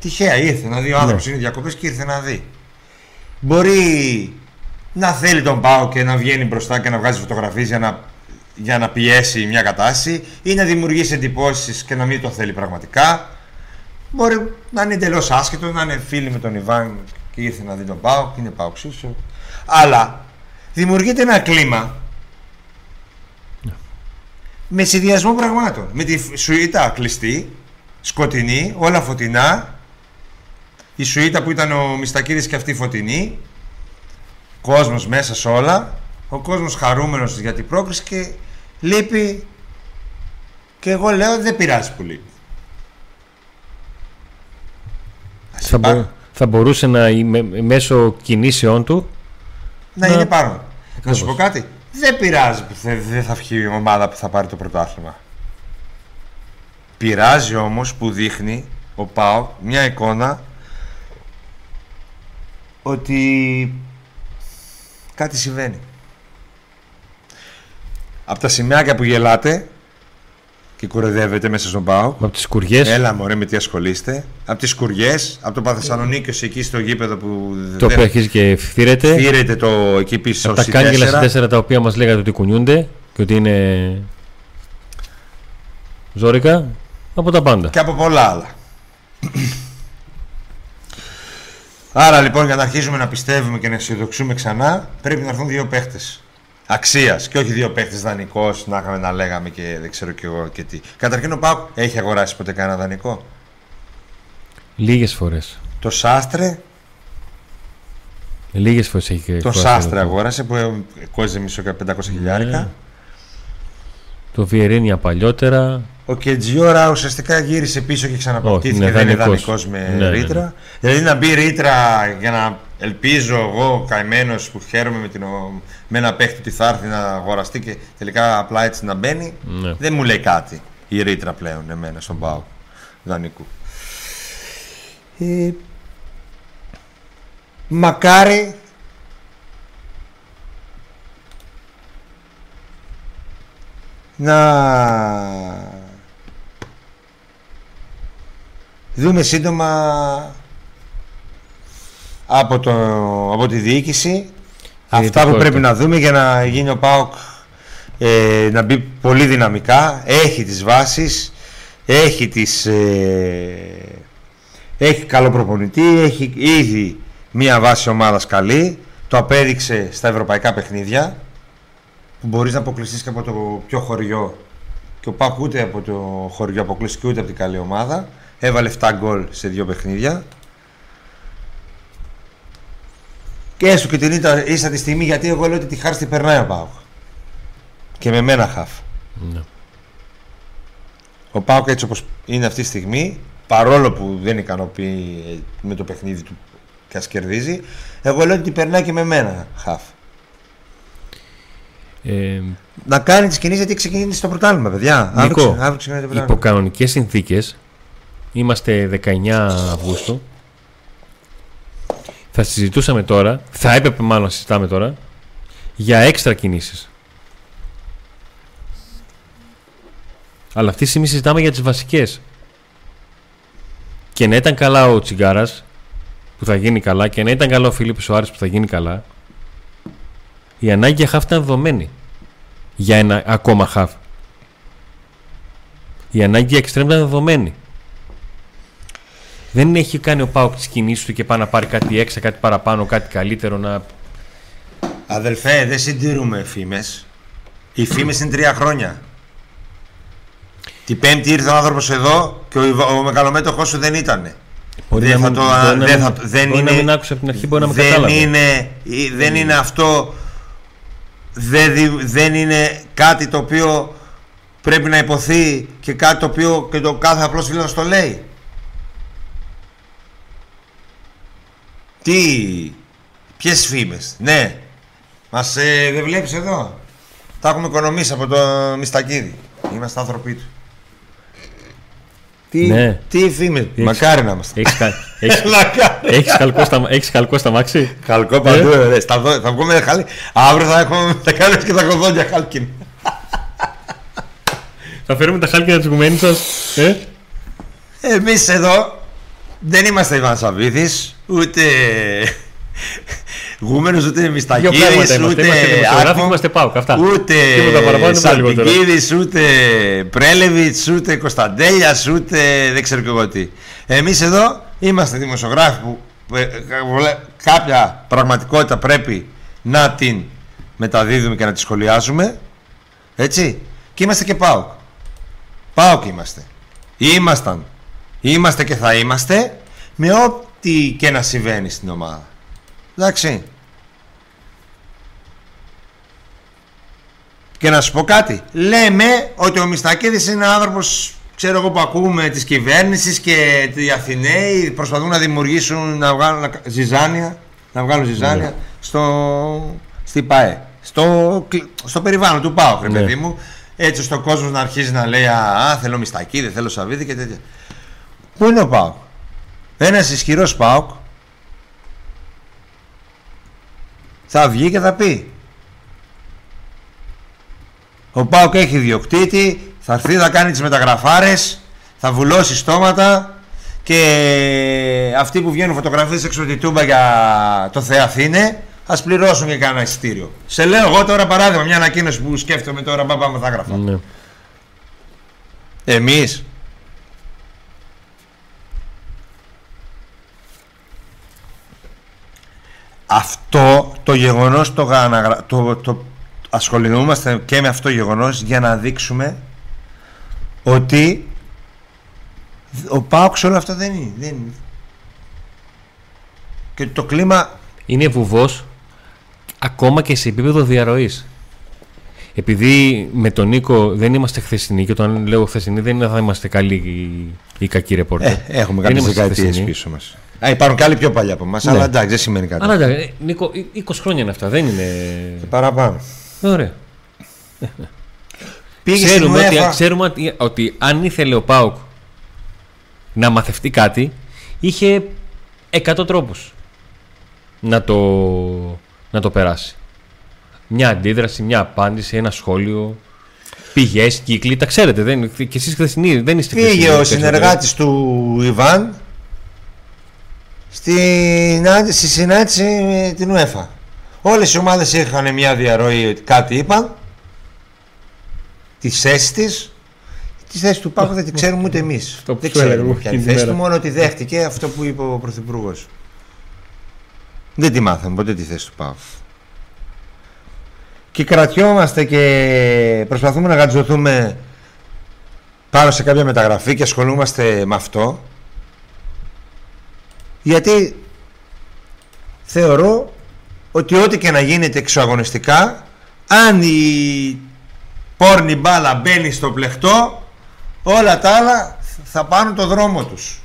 Τυχαία ήρθε να δει ο άνθρωπος, είναι διακοπές και ήρθε να δει. Μπορεί να θέλει τον Πάο και να βγαίνει μπροστά και να βγάζει φωτογραφίες για να, για να πιέσει μια κατάσταση ή να δημιουργήσει εντυπώσεις και να μην το θέλει πραγματικά. Μπορεί να είναι εντελώς άσχετο, να είναι φίλοι με τον Ιβάν και ήρθε να δει τον Πάο και είναι Πάο ξύσο. Αλλά δημιουργείται ένα κλίμα με συνδυασμό πραγμάτων. Με τη σουίτα κλειστή, σκοτεινή, όλα φωτεινά. Η σουίτα που ήταν ο Μιστακίδης και αυτή φωτεινή. Κόσμος μέσα σε όλα. Ο κόσμος χαρούμενος για την πρόκριση και λείπει. Και εγώ λέω δεν πειράζει που λείπει. Ας Θα, υπά- μπο- θα μπορούσε να με- μέσω κινήσεών του να να- είναι πάνω. Να σου πω Ακριβώς. κάτι. Δεν πειράζει που θε- δεν θα βγει η ομάδα που θα πάρει το πρωτάθλημα. Πειράζει όμως που δείχνει ο ΠΑΟ μια εικόνα ότι κάτι συμβαίνει. Από τα σημαίακια που γελάτε και κουρεδεύετε μέσα στον ΠΑΟ από τις σκουριές Έλα μωρέ με τι ασχολείστε Από τις σκουριές Από το Παθεσσαλονίκιος εκεί στο γήπεδο που το οποίο αρχίζει και φθήρεται. Φύρεται το εκεί πίσω Από τα στη κάγκελα τέσσερα. σε 4 τα οποία μας λέγατε ότι κουνιούνται και ότι είναι ζώρικα από τα πάντα. και από πολλά άλλα. Άρα λοιπόν για να αρχίσουμε να πιστεύουμε και να αισιοδοξούμε ξανά πρέπει να έρθουν δύο παίχτες αξίας και όχι δύο παίχτες δανεικός να είχαμε να λέγαμε και δεν ξέρω κι εγώ και τι. Καταρχήν ο Πάουκ έχει αγοράσει ποτέ κανένα δανεικό; Λίγες φορές. Το Σάστρε, Λίγες φορές έχει το αγοράσει Σάστρε το- αγόρασε που ε, κόζε μισό και 500 χιλιάρικα. Ναι. Το Βιερίνια παλιότερα. Ο Κετζιόρα ουσιαστικά γύρισε πίσω και ξαναπαυτήθηκε. Όχι, δεν είναι είναι δανεικός. δανεικός με Ναι, ναι, ναι. ρήτρα. Δηλαδή να μπει ρήτρα για να ελπίζω εγώ καημένος που χαίρομαι με, την, ο- με ένα παίχτη ότι θα έρθει να αγοραστεί και τελικά απλά έτσι να μπαίνει. Ναι. Δεν μου λέει κάτι η ρήτρα πλέον εμένα στον Πάο δανεικού. Ε, μακάρι να δούμε σύντομα από, το, από τη διοίκηση. Αυτά που Ιδιωτικότητα. πρέπει να δούμε για να γίνει ο ΠΑΟΚ ε, να μπει πολύ δυναμικά. Έχει τις βάσεις έχει τις ε, έχει καλό προπονητή έχει ήδη μία βάση ομάδας καλή. Το απέδειξε στα ευρωπαϊκά παιχνίδια που μπορείς να αποκλειστείς και από το πιο χωριό. Και ο Πάκ ούτε από το χωριό αποκλείστηκε ούτε από την καλή ομάδα. Έβαλε 7 γκολ σε δύο παιχνίδια και έστω και την ήττα- ίσα τη στιγμή γιατί εγώ λέω ότι τη χάρη την περνάει ο Πάουκ και με μένα χαφ. Ναι. ο Πάουκ έτσι όπως είναι αυτή τη στιγμή παρόλο που δεν ικανοποιεί ε, με το παιχνίδι του και ας κερδίζει εγώ λέω ότι την περνάει και με μένα χαφ. Ε, να κάνει τις κινήσεις γιατί ξεκινήσει το πρωτάθλημα παιδιά. Αύριο Νίκο, ξε- αύριο ξεκινάει το υπό πρωτάθλημα. κανονικές συνθήκες. Είμαστε 19 Αυγούστου θα συζητούσαμε τώρα, θα έπρεπε μάλλον να συζητάμε τώρα, για έξτρα κινήσεις. Αλλά αυτή τη στιγμή συζητάμε για τις βασικές. Και να ήταν καλά ο Τσιγκάρας, που θα γίνει καλά, και να ήταν καλά ο Φίλιππος Σοάρης που θα γίνει καλά, η ανάγκη για χαφ ήταν δεδομένη. Για ένα ακόμα χαφ. Η ανάγκη για εξτρέμ ήταν δεδομένη. Δεν έχει κάνει ο Πάοκ τις κινήσεις του και πάει να πάρει κάτι έξα, κάτι παραπάνω, κάτι καλύτερο να. Αδελφέ, δεν συντηρούμε φήμες. Οι φήμες είναι τρία χρόνια. Την Πέμπτη ήρθε ο άνθρωπος εδώ και ο, ο μεγαλομέτωχός σου δεν ήταν. Μπορεί δεν να θα μην- το. μπορεί να δεν μην- θα, δεν μπορεί είναι, να μην άκουσε από την αρχή, μπορεί να μην δεν κατάλαβε. είναι, δεν είναι αυτό. Δεν, δι- δεν είναι κάτι το οποίο πρέπει να υποθεί και κάτι το οποίο και το κάθε απλός φίλος το λέει. Τι, ποιες φήμες, ναι. Μας ε, δεν βλέπεις εδώ. Τα έχουμε οικονομήσει από το Μιστακίδη. Είμαστε άνθρωποι του. Τι, Ναι. τι φήμες, μακάρι να είμαστε. Έχεις, κα... έχεις... Μακάρι. έχεις, καλκό στα... έχεις καλκό στα μάξι; Χαλκό παντού, ε, ρε. Στα δω- θα βγούμε χαλί. Αύριο θα έχουμε θα κάνουμε και τα κοδόνια χάλκιν. Θα φέρουμε τα χάλκινα της γουμένης σας. Ε; Εμείς εδώ δεν είμαστε Ιβάν Σαββίδης, ούτε γούμενος, ούτε Δύο μιστακίδης, πράγματα είμαστε. ούτε Είμαστε δημοσιογράφοι, Άκμο, είμαστε πάω. Αυτά. ούτε Τίποτα παραπάνω, τίποτα λιγότερο. Σαλπικίδης, ούτε Πρέλεβιτς, ούτε Κωνσταντέλιας, ούτε δεν ξέρω και εγώ τι. Εμείς εδώ είμαστε δημοσιογράφοι που που, ε, βολε- κάποια πραγματικότητα πρέπει να την μεταδίδουμε και να τη σχολιάζουμε. Έτσι. Και είμαστε και ΠΑΟΚ. ΠΑΟΚ είμαστε. Ήμασταν. Είμαστε και θα είμαστε με ό,τι και να συμβαίνει στην ομάδα. Εντάξει. Και να σου πω κάτι. Λέμε ότι ο Μιστακίδης είναι άνθρωπος ξέρω εγώ που ακούμε της κυβέρνησης και οι Αθηναίοι προσπαθούν να δημιουργήσουν να βγάλουν να- ζυζάνια να βγάλουν ζυζάνια στο, στη ΠΑΕ στο, κλ- στο περιβάλλον του ΠΑΟΚ ρε Ναι. παιδί μου έτσι ώστε ο κόσμος να αρχίζει να λέει α, α, θέλω Μιστακίδη, θέλω Σαββίδη και τέτοια Πού είναι ο ΠΑΟΚ ένας ισχυρός ΠΑΟΚ θα βγει και θα πει ο Πάοκ έχει διοκτήτη, θα έρθει να κάνει τις μεταγραφάρες, θα βουλώσει στόματα και αυτοί που βγαίνουν φωτογραφίες έξω από τη τούμπα για το Θεαθήνε ας πληρώσουν και κανένα εισιτήριο. Σε λέω εγώ τώρα παράδειγμα μια ανακοίνωση που σκέφτομαι τώρα μπαμπά μου θα έγραφα. Ναι. Εμείς αυτό το γεγονός το, αναγρα- το, το ασχολούμαστε και με αυτό το γεγονός για να δείξουμε ότι ο Πάοξ όλο αυτό δεν είναι, δεν είναι. Και το κλίμα Είναι βουβός ακόμα και σε επίπεδο διαρροής. Επειδή με τον Νίκο δεν είμαστε χθεσινοί και όταν λέω χθεσινοί δεν είναι θα είμαστε καλοί ή, ή κακοί ρεπόρτερ. ε, έχουμε Δεν κάποιες είμαστε δεκαετίες χθεσινοί. πίσω μας. Α, υπάρχουν και άλλοι πιο παλιά από εμάς, Ναι. αλλά εντάξει δεν σημαίνει κάτι. Αλλά εντάξει, ε, Νίκο, ε, 20 χρόνια είναι αυτά, δεν είναι. Παραπάνω. Ωραία. Πήγες Ξέρουμε, στην ότι, UEFA. ξέρουμε ότι, ότι αν ήθελε ο Πάουκ να μαθευτεί κάτι, είχε 100 τρόπους να το, να το περάσει. Μια αντίδραση, μια απάντηση, ένα σχόλιο, πηγές, κύκλοι, τα ξέρετε. Δεν, και εσείς χθεσινοί δεν είστε Πήγε χθεσινοί ο περισσότερο. συνεργάτης του Ιβάν στην, άν- στη συνάντηση με την UEFA. Όλες οι ομάδες είχαν μια διαρροή ότι κάτι είπαν τις θέσεις της Τη θέση του Πάκου δεν την ξέρουμε ούτε εμείς. που Δεν σου έλεγα ξέρουμε εγώ ποια είναι η εκείνη τη θέση του, μέρα. μόνο ότι δέχτηκε αυτό που είπε ο Πρωθυπουργός. Δεν τη μάθαμε ποτέ τη θέση του Πάκου. Και κρατιόμαστε και προσπαθούμε να γατζωθούμε πάνω σε κάποια μεταγραφή και ασχολούμαστε με αυτό. Γιατί θεωρώ ότι ό,τι και να γίνεται εξωαγωνιστικά αν η πόρνη μπάλα μπαίνει στο πλεχτό όλα τα άλλα θα πάρουν το δρόμο τους.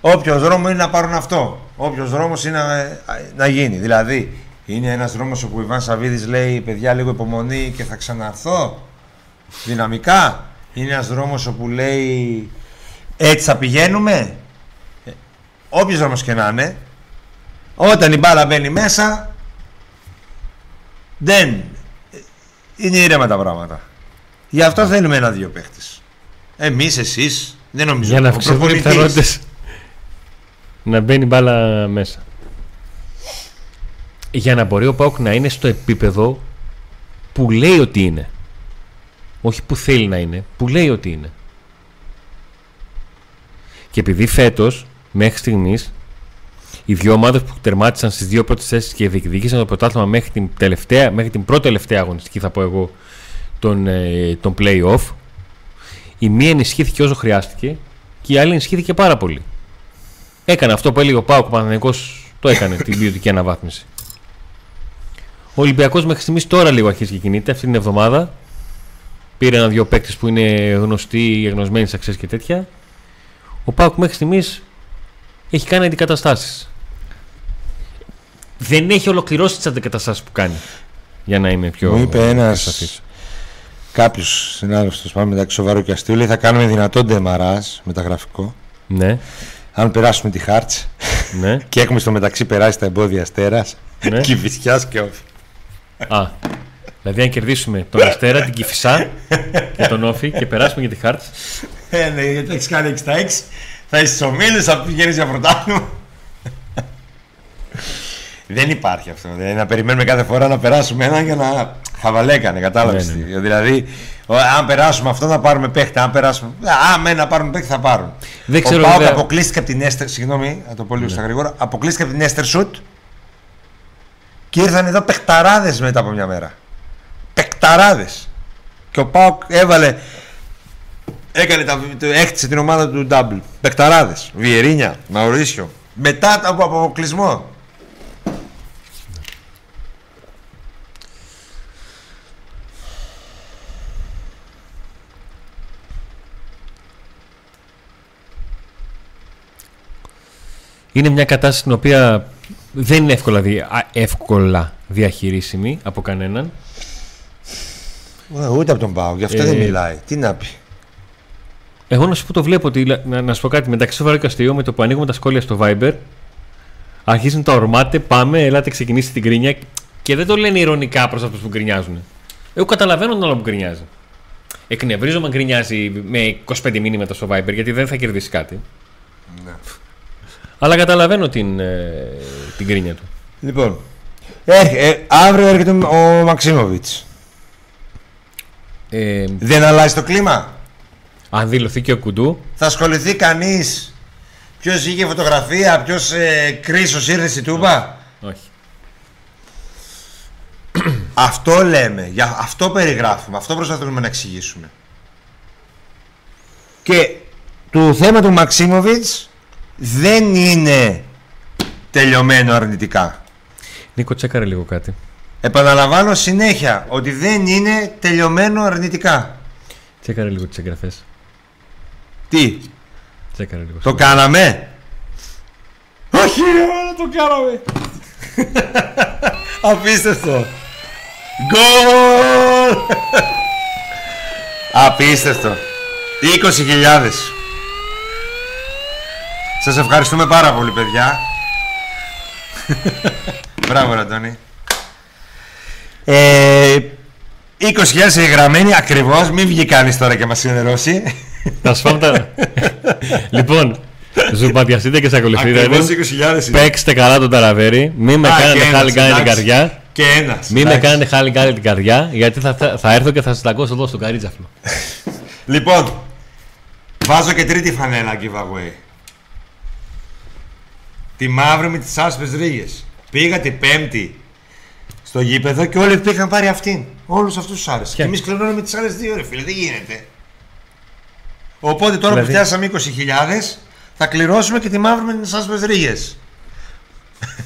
Όποιος δρόμος είναι να πάρουν αυτό. Όποιος δρόμος είναι να, να γίνει. Δηλαδή είναι ένας δρόμος όπου ο Ιβάν Σαββίδης λέει παιδιά λίγο υπομονή και θα ξαναρθώ δυναμικά. Είναι ένας δρόμος όπου λέει έτσι θα πηγαίνουμε ε, όποιος δρόμος και να είναι Όταν η μπάλα μπαίνει μέσα, δεν είναι ήρεμα τα πράγματα. Γι' αυτό θέλουμε ένα-δύο παίχτες. Εμείς, εσείς, δεν νομίζω. Για να Ο αυξηθούν οι προπονητής. πιθανότητες να μπαίνει μπάλα μέσα. Για να μπορεί ο Πάουκ να είναι στο επίπεδο που λέει ότι είναι. Όχι που θέλει να είναι, που λέει ότι είναι. Και επειδή φέτος, μέχρι στιγμής, οι δύο ομάδες που τερμάτισαν στις δύο πρώτες θέσεις και διεκδικήσαν το πρωτάθλημα μέχρι την, τελευταία, μέχρι την πρώτη τελευταία αγωνιστική, θα πω εγώ, των, ε, των play-off, η μία ενισχύθηκε όσο χρειάστηκε και η άλλη ενισχύθηκε πάρα πολύ. Έκανε αυτό που έλεγε ο Πάουκ, ο Παναθηναϊκός το έκανε την ποιοτική αναβάθμιση. Ο Ολυμπιακός μέχρι στιγμής τώρα λίγο αρχίζει και κινείται αυτή την εβδομάδα. Πήρε ένα-δυο παίκτες που είναι γνωστοί, γνωσμένοι σε αξίες και τέτοια. Ο Πάουκ μέχρι στιγμής έχει κάνει αντικαταστάσεις. Δεν έχει ολοκληρώσει τις αντικαταστάσεις που κάνει. Για να είμαι πιο. Μου είπε ένας σαφής. κάποιος συνάδελφος του πάμε μεταξύ σοβαρού και αστείου, λέει θα κάνουμε δυνατό ντεμαράζ μεταγραφικό. Ναι, Αν περάσουμε τη χάρτ ναι. και έχουμε στο μεταξύ περάσει τα εμπόδια αστέρας, Ναι. κυφισιάς και όφη. Α, δηλαδή αν κερδίσουμε τον Αστέρα, την Κυφισά και τον Όφη και περάσουμε για τη Χάρτ. Ε, ναι, γιατί έχεις κάνει 6 θα είσαι στου ομίλου, θα πηγαίνεις για πρωτάθλημα. Δεν υπάρχει αυτό. Δηλαδή, να περιμένουμε κάθε φορά να περάσουμε έναν για να χαβαλέκανε. Κατάλαβες. Ναι, ναι, Δηλαδή, ο- αν περάσουμε αυτό, να πάρουμε παίχτη. Αν περάσουμε. Α, με να πάρουμε παίχτη, θα πάρουν. Δεν ξέρω, ο Πάοκ βέβαια- αποκλείστηκε από την Έστερ. Συγγνώμη, να το πω λίγο στα γρήγορα. Αποκλείστηκε από την Έστερ Σουτ και ήρθαν εδώ παιχταράδες μετά από μια μέρα. Παιχταράδες. Και ο Πάοκ έβαλε. Έκανε τα, το- έχτισε την ομάδα του Double. Παιχταράδε. Βιερίνια, Μαουρίσιο. Μετά από από αποκλεισμό. Είναι μια κατάσταση την οποία δεν είναι εύκολα, δι- α, εύκολα διαχειρίσιμη από κανέναν. Ε, Ούτε από τον Πάοκ, γι' αυτό Ε, δεν μιλάει. Τι να πει. Εγώ να σου πω το βλέπω ότι. Να, να σου πω κάτι μεταξύ σοβαρού και αστείου με το που ανοίγουμε τα σχόλια στο Viber. Αρχίζουν τα ορμάτε, πάμε, ελάτε ξεκινήσει την κρίνια. Και δεν το λένε ηρωνικά προς αυτούς που γκρινιάζουν. Εγώ καταλαβαίνω τον άλλο που γκρινιάζει. Εκνευρίζομαι αν γκρινιάζει με 25 μήνυματα στο Viber γιατί δεν θα κερδίσει κάτι. Ναι. Αλλά καταλαβαίνω την, ε, την κρίνια του. Λοιπόν, έρχε- ε, αύριο έρχεται ο Μαξίμοβιτς. Ε, Δεν αλλάζει το κλίμα; Αν δηλωθεί και ο Κουντού, Θα ασχοληθεί κανείς; Ποιος είχε φωτογραφία, ποιος ε, κρίσο ήρθε στη Τούμπα; όχι. Αυτό λέμε, για αυτό περιγράφουμε, αυτό προσπαθούμε να εξηγήσουμε. Και το θέμα του Μαξίμοβιτς δεν είναι τελειωμένο αρνητικά. Νίκο, τσέκαρε λίγο κάτι. Επαναλαμβάνω συνέχεια ότι δεν είναι τελειωμένο αρνητικά. Τσέκαρε λίγο τις εγγραφές. Τι, Τσέκαρε λίγο. το κάναμε; Όχι, ρε, το κάναμε. Απίστευτο. Γκολ! Απίστευτο. 20.000. Σας ευχαριστούμε πάρα πολύ, παιδιά. Μπράβο, ρε, Αντώνη. Ε, 20.000 εγγραμμένοι ακριβώς. Μην βγει κανείς τώρα και μας συνενερώσει. Θα σου φάμε τα. λοιπόν, ζουμπατιαστείτε και σε ακολουθείτε. Ακριβώς 20.000 είναι. Παίξτε καλά τον ταραβέρι. Μην με Α, κάνετε και ένας, χάλι κάνει την εντάξει. καρδιά. Και ένας. Μην με εντάξει. κάνετε χάλι κάνει την καρδιά. Γιατί θα, θα, θα έρθω και θα σα τακώσω εδώ στο καρίτζαφλο. Λοιπόν, βάζω και τρίτη φανέλα giveaway. Τη μαύρη με τις άσπρες ρίγες. Πήγα την πέμπτη στο γήπεδο και όλοι πήγαν πάρει αυτήν. Όλους αυτούς τους άρεσε. Και Ποια; εμείς κληρώνουμε τις άλλες δύο ρε φίλε, δεν γίνεται. Οπότε τώρα Δηλαδή; που φτιάσαμε 20.000 θα κληρώσουμε και τη μαύρη με τις άσπρες ρίγες.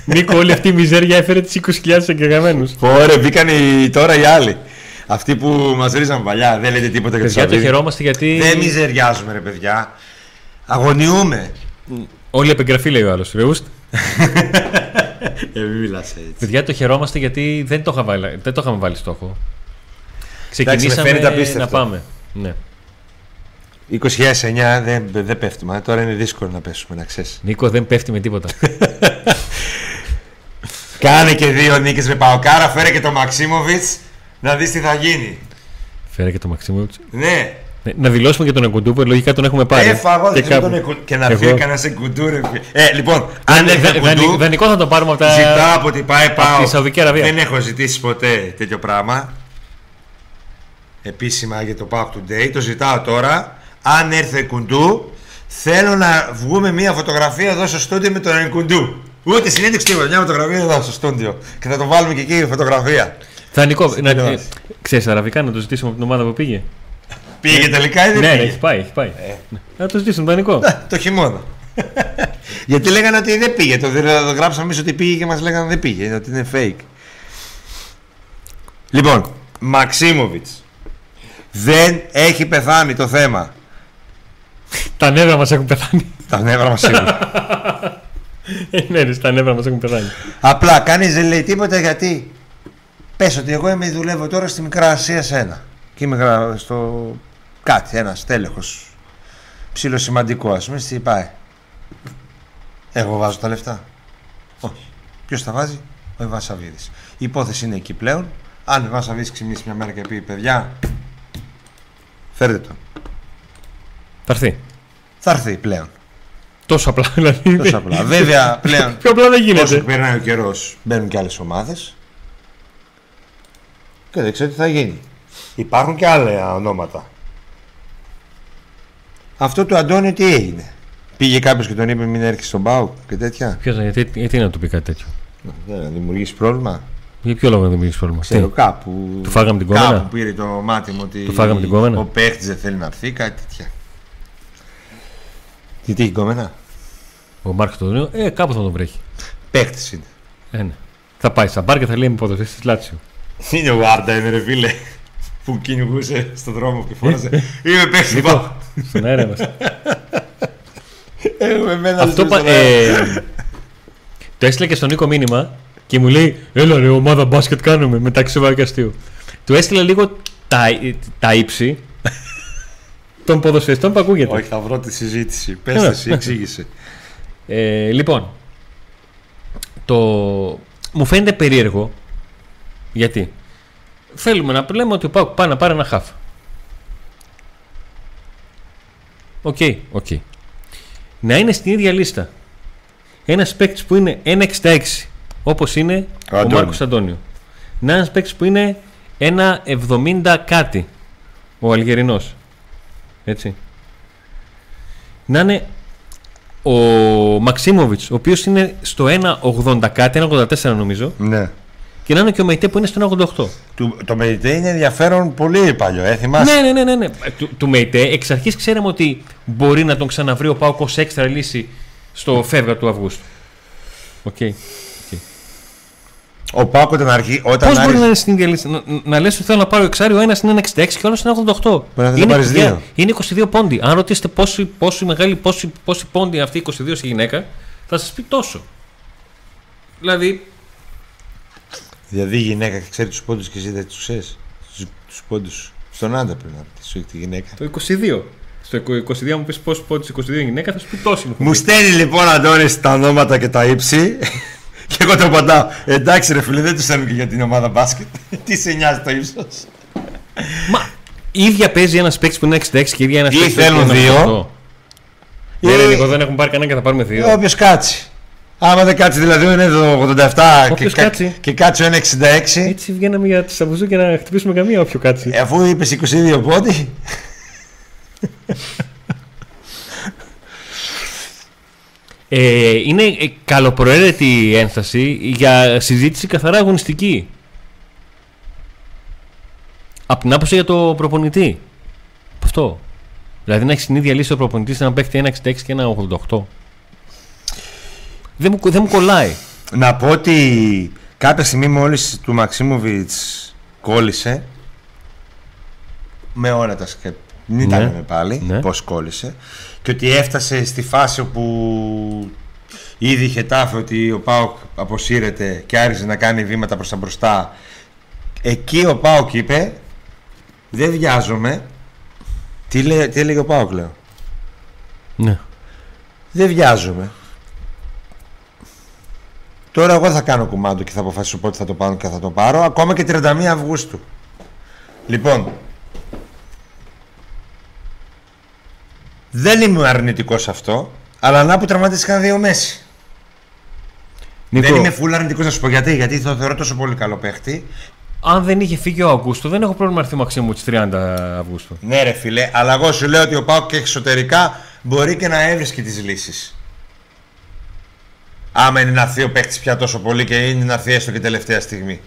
Νίκο, όλη αυτή η μιζέρια έφερε τις 20.000 εγγεγραμμένου. Ωραία, μπήκαν οι, τώρα οι άλλοι. Αυτοί που μας ρίζαν παλιά, δεν λέτε τίποτα για τους Παιδιά, το Σαββίδη. χαιρόμαστε γιατί. Δεν μιζεριάζουμε ρε παιδιά. Αγωνιούμε. Όλη επεγγραφή λέει ο άλλος. Ρεούστ. Ε, μην μιλάς έτσι. Παιδιά, το χαιρόμαστε γιατί δεν το, είχα βάλει, δεν το είχαμε βάλει στόχο. Ξεκινήσαμε φαίνεται να απίστευτο. πάμε. Ναι. 20.009 δεν, δεν πέφτουμε. Τώρα είναι δύσκολο να πέσουμε, να ξέρεις. Νίκο δεν πέφτει με τίποτα. Κάνε και δύο νίκες με Παοκάρα, φέρε και το Μαξίμοβιτς να δεις τι θα γίνει. Φέρε και το Μαξίμοβιτς. Ναι. Ναι, Να δηλώσουμε και τον Εγκουντούπερ, λογικά τον έχουμε πάρει. Έφαγα και, και, κάπου. τον εκου- και να Εγώ- φύγει κανένας Εγκουντού. ρε φίλε. Ε, λοιπόν, αν Δα- έρθει δα- Εγκουντού, Δανεικό θα το πάρουμε από τα. ζητάω από την ΠΑΕ πάω. τη Σαουδική Αραβία. Δεν έχω ζητήσει ποτέ τέτοιο πράγμα. Επίσημα για το Pack Today. Το ζητάω τώρα. Αν έρθει Εγκουντού, θέλω να βγούμε μια φωτογραφία εδώ στο στούντιο με τον Εγκουντού. Ούτε συνέντευξη τίποτα. Μια φωτογραφία εδώ στο στούντιο. Και θα το βάλουμε και εκεί η φωτογραφία. Δανεικό. Να, τηλεόραση. ε, ξέρεις αραβικά να το ζητήσουμε από την ομάδα που πήγε. Πήγε τελικά ή δεν ναι, ναι, πήγε; έχει πάει. Έχει πάει. Ε. Ναι. Να το ζητήσουμε δανεικό. το χειμώνα. Γιατί λέγανε ότι δεν πήγε. Το, το γράψαμε εμείς ότι πήγε και μας λέγανε δεν πήγε. Ότι είναι fake. Λοιπόν, Μαξίμοβιτς. Δεν έχει πεθάνει το θέμα. Τα νεύρα μας έχουν πεθάνει. Τα νεύρα μας σίγουρα. Ε, ναι, ρε, τα νεύρα μας έχουν πεθάνει. Απλά κανείς δεν λέει τίποτα γιατί. Πες ότι εγώ είμαι, δουλεύω τώρα στη Μικρά Ασία σε ένα. Και είμαι γρα- στο κάτι, ένας τέλεχος. Ψιλοσημαντικό, ας πούμε, τι πάει. Εγώ βάζω τα λεφτά. Όχι. Ποιος τα βάζει, ο Ιβασαβίδη. Η υπόθεση είναι εκεί πλέον. Αν ο Ιβασαβίδη ξυπνήσει μια μέρα και πει: Παιδιά, φέρτε τον. Θα έρθει. Θα έρθει πλέον. Τόσο απλά δηλαδή. Τόσο απλά. Βέβαια, πλέον Πιο απλά δεν Όσο γίνεται. περνάει ο καιρός, μπαίνουν και άλλες ομάδες. Και δεν ξέρω τι θα γίνει. Υπάρχουν και άλλα ονόματα. Αυτό του Αντώνη τι έγινε; Πήγε κάποιος και τον είπε μην έρχεσαι στον Πάου και τέτοια; Ποιος γιατί, γιατί να του πει κάτι τέτοιο; Δεν να δημιουργήσει πρόβλημα. Για ποιο λόγο να δημιουργήσει πρόβλημα; Ξέρω Τι, κάπου. Του φάγαμε την κόμενα; Κάπου πήρε το μάτι μου ότι. Του φάγαμε την κόμενα; Ο παίχτης δεν θέλει να έρθει, κάτι τέτοια. Τι, τι έχει κόμενα. Ο Μάρκο το Δούνιο, ε, κάπου θα τον βρέχει. Παίχτη είναι. Ε, ναι. Θα πάει στα μπαρ και θα λέει με ποδοσφαιριστή τη Λάτσιο. Είναι ο Άρντα, είναι ρε φίλε. Που κυνηγούσε στον δρόμο και φόρασε. Είμαι παίχτη. Λοιπόν, στον αέρα μας. Έχουμε εμένα Αυτό ζούμε πα- στον αέρα. ε, το έστειλε και στον Νίκο μήνυμα και μου λέει: Έλα ρε, ομάδα μπάσκετ κάνουμε μεταξύ σοβαρού και αστείου. Του έστειλε λίγο τα, τα ύψη των ποδοσφαιριστών που ακούγεται. Όχι, θα βρω τη συζήτηση. Πες Έλα. εσύ, εξήγησε. Ε, λοιπόν, το... μου φαίνεται περίεργο γιατί θέλουμε να λέμε ότι ο ΠΑΟΚ πάει να πάρει ένα χαφ. OK, OK. Να είναι στην ίδια λίστα ένας παίκτης που είναι 1,66 όπως είναι Ο ο, Αντώνιο. Μάρκος Αντώνιο. Να είναι ένας παίκτης που είναι 1,70 κάτι ο Αλγερινός. Έτσι. Να είναι ο Μαξίμοβιτς, ο οποίος είναι στο 1,80 κάτι, 1,84 νομίζω, Ναι. και να είναι και ο Μεϊτέ που είναι στο 1,88. Του, το Μεϊτέ είναι ενδιαφέρον πολύ παλιό, ε, θυμάσαι; Ναι, ναι, ναι, ναι. ναι. Ε, Του, του Μεϊτέ, εξ αρχής ξέραμε ότι μπορεί να τον ξαναβρει ο Πάουκ ως έξτρα λύση στο φεύγα του Αυγούστου. Οκ. Ο Πάκο όταν αρχή. Όταν Πώς μπορεί άρχισε- να είναι στην ίδια λίστα, να, να λες ότι θέλω να πάρω εξάρι, ο ένας είναι 1,66 και ο άλλος είναι 88. Μπορεί να θες να είναι, πάρεις παιδιά, δύο. είναι 22 πόντι. Αν ρωτήσετε πόση, πόση μεγάλη, πόση, πόση πόντι είναι αυτή η 22 στη γυναίκα, θα σας πει τόσο. Δηλαδή, Δηλαδή η γυναίκα ξέρει τους πόντους και εσύ δεν τους ξέρεις; Του πόντους. Στον άντρα πρέπει να πει, όχι τη γυναίκα. το 22. Στο 22 μου πεις πόσους πόντους 22 η γυναίκα, θα σου πει τόση. μου. Μου στέλνει λοιπόν Αντώνης τα ονόματα και τα ύψη. Και εγώ το απαντάω. Εντάξει ρε φίλε, δεν τους στέλνουν και για την ομάδα μπάσκετ. Τι σε νοιάζει το ύψος; Μα η ίδια παίζει ένας παίκτης που είναι 66 και η ίδια ένας Ή παίκτης που θέλουν είναι δύο. 88. Ναι, ρε, Νίκο, δεν έχουν πάρει κανένα και θα πάρουμε δύο. Όποιος κάτσει. Άμα δεν κάτσει δηλαδή είναι το 87 και, Όποιος κα- κάτσει. και κάτσει ο 1,66. Έτσι βγαίναμε για τη Σαβουζού και να χτυπήσουμε καμία όποιο κάτσει. Ε, αφού είπες 22 πόντι. Ε, είναι ε, καλοπροαίρετη η ένσταση για συζήτηση καθαρά αγωνιστική. Απ' την άποψη για το προπονητή. Αυτό. Δηλαδή να έχεις την ίδια λύση ο προπονητής να παίχει ένα 66 και ένα 88. Δεν μου, δεν μου κολλάει. Να πω ότι κάποια στιγμή μόλις του Μαξίμοβιτς κόλλησε με όλα τα σκεπ... Μην τα Ναι. λέμε πάλι Ναι. πώς κόλλησε και ότι έφτασε στη φάση όπου ήδη είχε τάφε ότι ο Πάοκ αποσύρεται και άρχισε να κάνει βήματα προς τα μπροστά εκεί ο Πάοκ είπε δεν βιάζομαι τι, λέ, τι έλεγε ο Πάοκ λέω Ναι. δεν βιάζομαι Τώρα εγώ θα κάνω κουμάντο και θα αποφασίσω πότε θα το πάρω και θα το πάρω. Ακόμα και 31 Αυγούστου. Λοιπόν, δεν είμαι αρνητικός σε αυτό, αλλά να που τραυματίστηκαν δύο μέση. Νίκο, Δεν είμαι φουλ αρνητικός να σου πω γιατί. Γιατί το θεωρώ τόσο πολύ καλό παίχτη. αν δεν είχε φύγει ο Αυγούστου, δεν έχω πρόβλημα να έρθει ο Μαξίμου της 30 Αυγούστου. Ναι, ρε φίλε, αλλά εγώ σου λέω ότι ο Πάοκ και εξωτερικά μπορεί και να έβρισκε τις λύσεις. Άμα είναι να έρθει ο παίχτης πια τόσο πολύ και είναι να έρθει έστω και τελευταία στιγμή.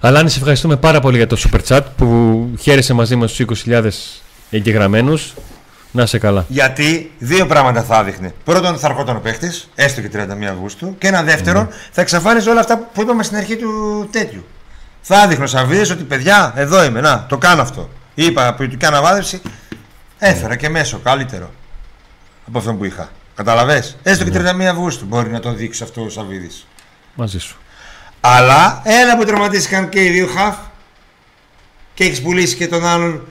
Αλλά σε ευχαριστούμε πάρα πολύ για το super chat που χαίρεσε μαζί μας τους 20.000 εγγεγραμμένους. Να σε καλά. Γιατί δύο πράγματα θα έδειχνε. Πρώτον, θα ερχόταν ο παίχτη, έστω και 31 Αυγούστου. Και ένα δεύτερον, θα εξαφάνιζε όλα αυτά που είπαμε στην αρχή του τέτοιου. Θα έδειχνε ο Σαββίδης ότι παιδιά, εδώ είμαι, να, το κάνω αυτό. Είπα ποιοτική αναβάθμιση, έφερα και μέσο καλύτερο από αυτό που είχα. Καταλαβέ. Έστω και 31 Αυγούστου μπορεί να το δείξει αυτό ο Σαββίδης. Μαζί σου. Αλλά ένα που τραυματίστηκαν και οι δύο χαφ και έχεις πουλήσει και τον άλλον.